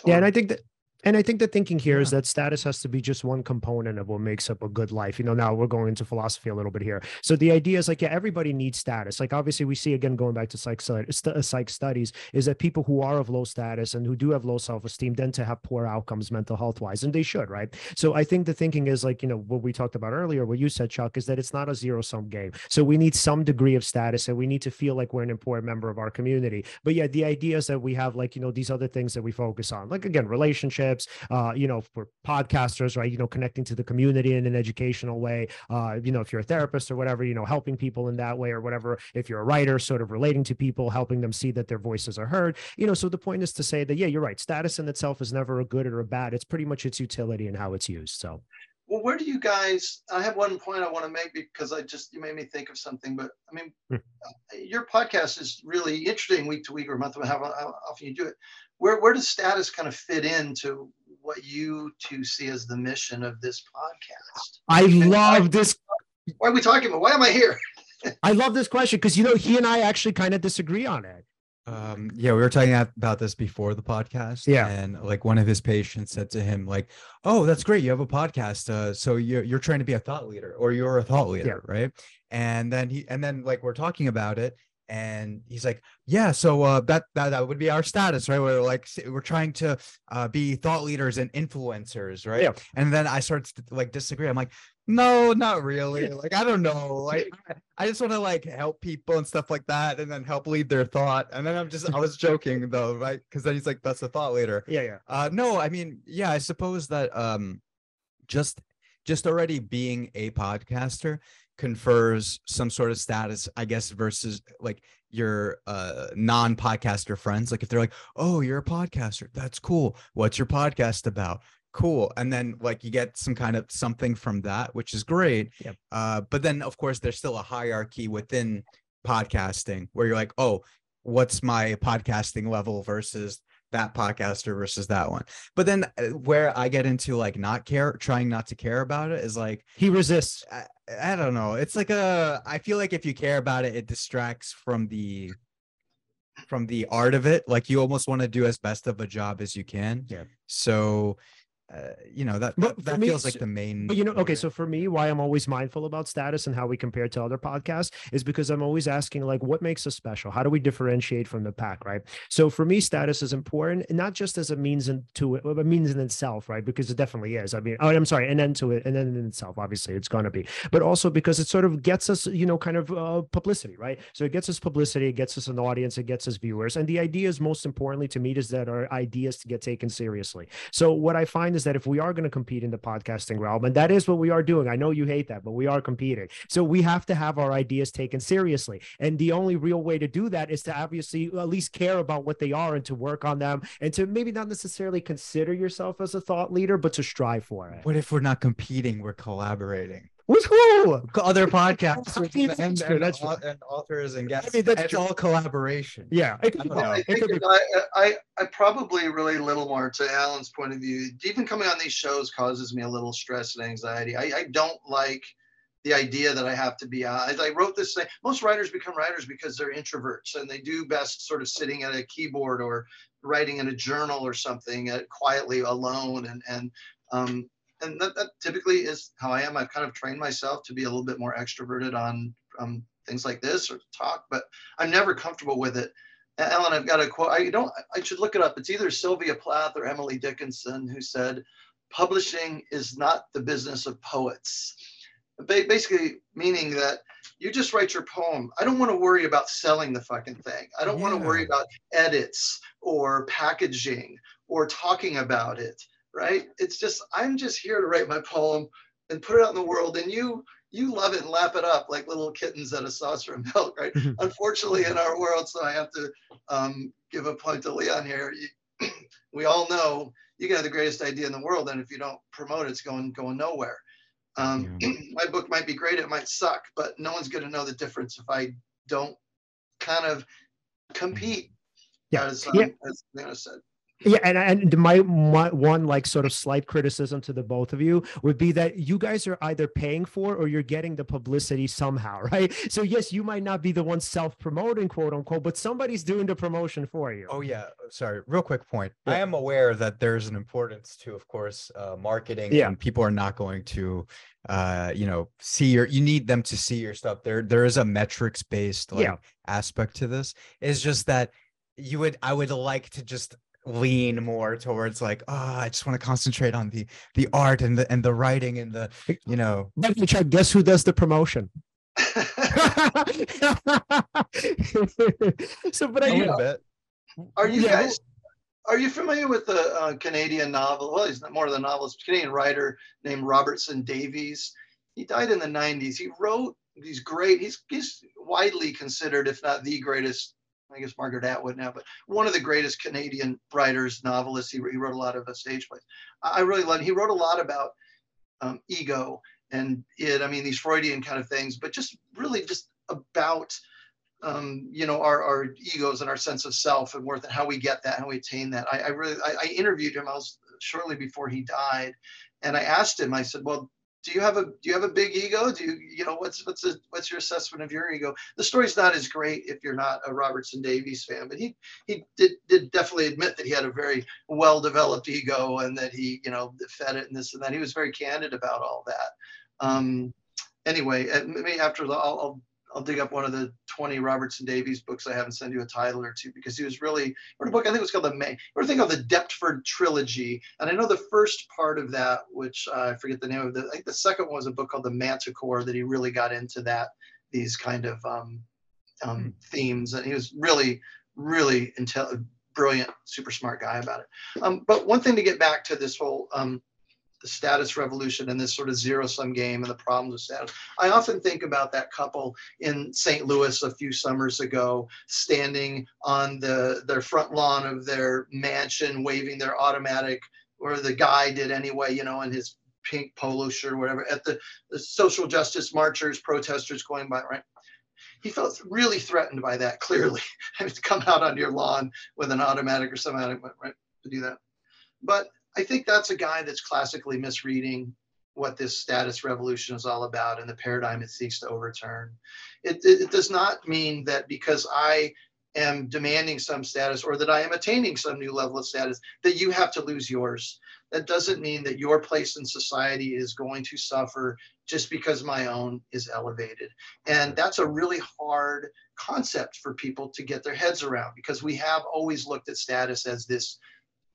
Yeah, and I think that And I think the thinking here yeah. is that status has to be just one component of what makes up a good life. You know, now we're going into philosophy a little bit here. So the idea is like, yeah, everybody needs status. Like obviously we see again going back to psych, psych studies is that people who are of low status and who do have low self-esteem tend to have poor outcomes mental health wise, and they should, right? So I think the thinking is like, you know, what we talked about earlier, what you said, Chuck, is that it's not a zero sum game. So we need some degree of status and we need to feel like we're an important member of our community. But yeah, the idea is that we have like, you know, these other things that we focus on, like again, relationships, uh, you know, for podcasters, right? You know, connecting to the community in an educational way. Uh, you know, if you're a therapist or whatever, you know, helping people in that way or whatever. If you're a writer, sort of relating to people, helping them see that their voices are heard. You know, so the point is to say that, yeah, you're right. Status in itself is never a good or a bad. It's pretty much its utility and how it's used. So well where do you guys i have one point i want to make because i just you made me think of something but i mean hmm. uh, your podcast is really interesting week to week or month to how, how often you do it where, where does status kind of fit into what you two see as the mission of this podcast? I love why, this. Why are we talking about? Why am I here? I love this question because you know he and I actually kind of disagree on it. Um, yeah, we were talking about this before the podcast. Yeah, and like one of his patients said to him, like, "Oh, that's great, you have a podcast. Uh, so you're you're trying to be a thought leader, or you're a thought leader, yeah. right?" And then he and then like we're talking about it, and he's like yeah so uh that, that that would be our status right we're like we're trying to uh be thought leaders and influencers right yeah and then i start to like disagree i'm like no not really. Like i don't know. Like i just want to like help people and stuff like that and then help lead their thought. And then i'm just i was joking though right? Because then he's like that's a thought leader yeah yeah. Uh no i mean yeah i suppose that um just just already being a podcaster confers some sort of status, I guess, versus like your uh non-podcaster friends. Like if they're like, oh, you're a podcaster, that's cool. What's your podcast about? Cool. And then like you get some kind of something from that, which is great. Yep. Uh, but then of course there's still a hierarchy within podcasting where you're like, oh, what's my podcasting level versus that podcaster versus that one. But then uh, where I get into like not care, trying not to care about it is like he resists. I, I don't know. It's like a. I feel like if you care about it, it distracts from the from the art of it. Like you almost want to do as best of a job as you can. Yeah. So uh, you know that that, that me, feels like the main but you know okay so for me why i'm always mindful about status and how we compare to other podcasts is because i'm always asking like what makes us special? How do we differentiate from the pack right? So for me status is important not just as a means into it a means in itself right? Because it definitely is. I mean oh, i'm sorry an end to it and then in itself obviously it's going to be. But also because it sort of gets us you know kind of uh, publicity right? So it gets us publicity it gets us an audience it gets us viewers and the idea is most importantly to me is that our ideas to get taken seriously. So what i find is that if we are going to compete in the podcasting realm, and that is what we are doing, I know you hate that, but we are competing. So we have to have our ideas taken seriously. And the only real way to do that is to obviously at least care about what they are and to work on them and to maybe not necessarily consider yourself as a thought leader, but to strive for it. What if we're not competing? We're collaborating. With who? Other podcasts and, and, and, and, authors and guests. I mean, that's it's all collaboration. Yeah. I, well, I, think I, I, I probably relate a little more to Alan's point of view. Even coming on these shows causes me a little stress and anxiety. I, I don't like the idea that I have to be uh, as I wrote this thing, most writers become writers because they're introverts and they do best sort of sitting at a keyboard or writing in a journal or something uh, quietly alone and and um, and that, that typically is how I am. I've kind of trained myself to be a little bit more extroverted on um, things like this or talk, but I'm never comfortable with it. Alan, I've got a quote. I don't. I should look it up. It's either Sylvia Plath or Emily Dickinson who said, "Publishing is not the business of poets." Basically, meaning that you just write your poem. I don't want to worry about selling the fucking thing. I don't yeah. want to worry about edits or packaging or talking about it right? It's just I'm just here to write my poem and put it out in the world, and you you love it and lap it up like little kittens at a saucer of milk, right? Unfortunately, in our world, so I have to um, give a point to Leon here. You, we all know you can have the greatest idea in the world, and if you don't promote it, it's going going nowhere. Um, yeah. my book might be great, it might suck, but no one's going to know the difference if I don't kind of compete. Yeah. As, um, yeah. as Leona said. Yeah, and and my, my one like sort of slight criticism to the both of you would be that you guys are either paying for or you're getting the publicity somehow, right? So yes, you might not be the one self-promoting, quote unquote, but somebody's doing the promotion for you. Oh yeah, sorry. Real quick point. Yeah. I am aware that there's an importance to, of course, uh, marketing. Yeah. And people are not going to, uh, you know, see your. You need them to see your stuff. There, there is a metrics based like yeah. aspect to this. It's just that you would i would like to just lean more towards like oh i just want to concentrate on the the art and the and the writing and the you know. let me check. Guess who does the promotion? So but i a bit. Are you yeah. guys are you familiar with the uh, canadian novel well he's not more than a novelist canadian writer named robertson davies. He died in the 90s he wrote these great he's he's widely considered if not the greatest I guess Margaret Atwood now, but one of the greatest Canadian writers, novelists. He, he wrote a lot of uh, stage plays. I really love. He wrote a lot about um, ego and it. I mean, these Freudian kind of things, but just really just about um, you know our, our egos and our sense of self and worth and how we get that, how we attain that. I, I really I, I interviewed him. I was shortly before he died, and I asked him. I said, "Well, do you have a do you have a big ego? Do you you know what's what's a, what's your assessment of your ego? The story's not as great if you're not a robertson davies fan but he he did, did definitely admit that he had a very well developed ego and that he you know fed it and this and that. He was very candid about all that. Um anyway maybe after the I'll, I'll I'll dig up one of the 20 Robertson Davies books I haven't sent you a title or two because he was really wrote a book I think it was called the May or think of the Deptford trilogy. And I know the first part of that which uh, I forget the name of the I think the second one was a book called the Manticore that he really got into that these kind of um, um, hmm. themes. And he was really really intelligent brilliant super smart guy about it. Um, but one thing to get back to this whole um, the status revolution and this sort of zero sum game and the problems of status. I often think about that couple in St. Louis a few summers ago, standing on the their front lawn of their mansion, waving their automatic, or the guy did anyway, you know, in his pink polo shirt or whatever, at the, the social justice marchers, protesters going by, right? he felt really threatened by that clearly to come out on your lawn with an automatic or some automatic right, to do that but I think that's a guy that's classically misreading what this status revolution is all about and the paradigm it seeks to overturn. It, it, it, does not mean that because I am demanding some status or that I am attaining some new level of status, that you have to lose yours. That doesn't mean that your place in society is going to suffer just because my own is elevated. And that's a really hard concept for people to get their heads around because we have always looked at status as this,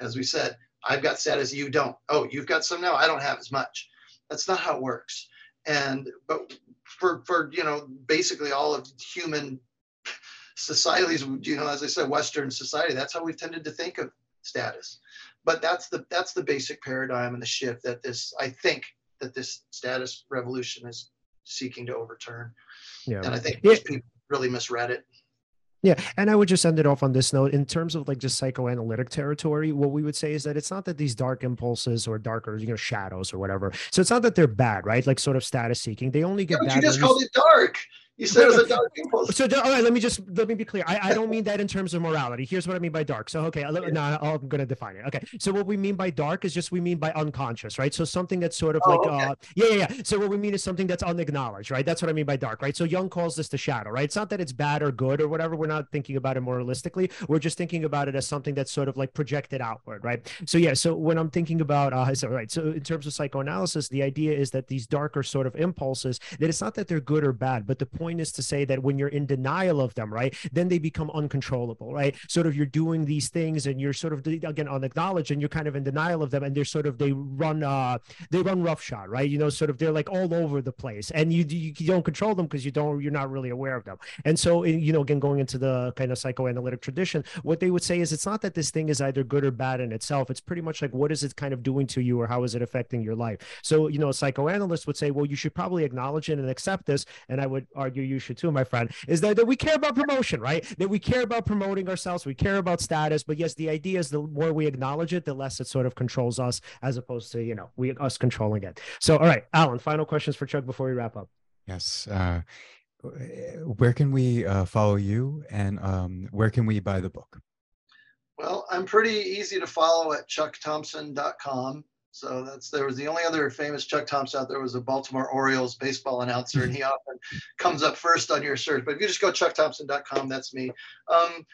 as we said, I've got status, you don't. Oh, you've got some now. I don't have as much. That's not how it works. And but for for you know basically all of human societies, you know, as I said, Western society, that's how we've tended to think of status. But that's the that's the basic paradigm and the shift that this I think that this status revolution is seeking to overturn. Yeah. And I think yeah. people really misread it. Yeah, and I would just end it off on this note. In terms of like just psychoanalytic territory, what we would say is that it's not that these dark impulses or darker, you know, shadows or whatever. So it's not that they're bad, right? Like sort of status seeking. They only get yeah, bad. You just called it dark. You said it was a dark impulse. So, all right, let me just let me be clear. I, I don't mean that in terms of morality. Here's what I mean by dark. So, okay, no, no, I'm going to define it. Okay, so what we mean by dark is just we mean by unconscious, right? So something that's sort of oh, like, okay. uh, yeah, yeah, yeah. So what we mean is something that's unacknowledged, right? That's what I mean by dark, right? So Jung calls this the shadow, right? It's not that it's bad or good or whatever. We're not thinking about it moralistically. We're just thinking about it as something that's sort of like projected outward, right? So yeah, so when I'm thinking about, uh, so right, so in terms of psychoanalysis, the idea is that these darker sort of impulses, that it's not that they're good or bad, but the point is to say that when you're in denial of them, right, then they become uncontrollable, right? Sort of you're doing these things and you're sort of again unacknowledged and you're kind of in denial of them and they're sort of they run uh they run roughshod, right? You know, sort of they're like all over the place and you you, you don't control them because you don't you're not really aware of them. And so you know, again going into the kind of psychoanalytic tradition, what they would say is it's not that this thing is either good or bad in itself. It's pretty much like what is it kind of doing to you or how is it affecting your life? So, you know, a psychoanalyst would say, well, you should probably acknowledge it and accept this. And I would argue you should too, my friend is that, that we care about promotion, right? That we care about promoting ourselves, we care about status. But yes, the idea is the more we acknowledge it, the less it sort of controls us, as opposed to you know we us controlling it. So, all right, Alan, final questions for Chuck before we wrap up. Yes. Uh, where can we uh, follow you, and um, where can we buy the book? Well, I'm pretty easy to follow at chuckthompson.com. So that's there was the only other famous Chuck Thompson out there was a Baltimore Orioles baseball announcer, and he often comes up first on your search. But if you just go chuckthompson.com, that's me. Um,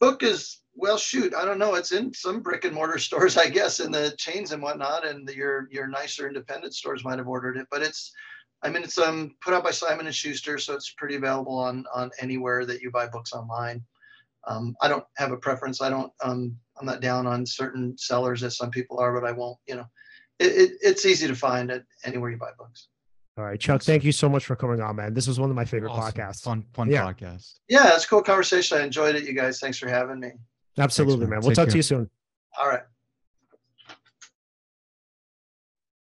book is well, shoot, I don't know. It's in some brick and mortar stores, I guess, in the chains and whatnot, and the, your your nicer independent stores might have ordered it. But it's, I mean, it's um put out by Simon and Schuster, so it's pretty available on on anywhere that you buy books online. Um, I don't have a preference. I don't. Um, I'm not down on certain sellers as some people are, but I won't. You know, it, it, it's easy to find at anywhere you buy books. All right, Chuck. Thank you so much for coming on, man. This was one of my favorite Awesome. podcasts. Fun, fun Yeah. podcast. Yeah, it's a cool conversation. I enjoyed it, you guys. Thanks for having me. Absolutely, man. man. We'll Take talk to you soon. All right.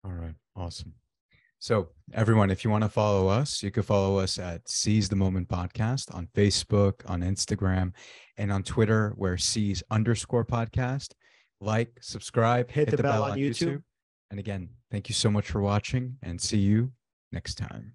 All right. Awesome. So, everyone, if you want to follow us, you can follow us at Seize the Moment Podcast on Facebook, on Instagram, and on Twitter, where Seize underscore podcast. Like, subscribe, Hit the bell on YouTube. And again, thank you so much for watching and see you next time.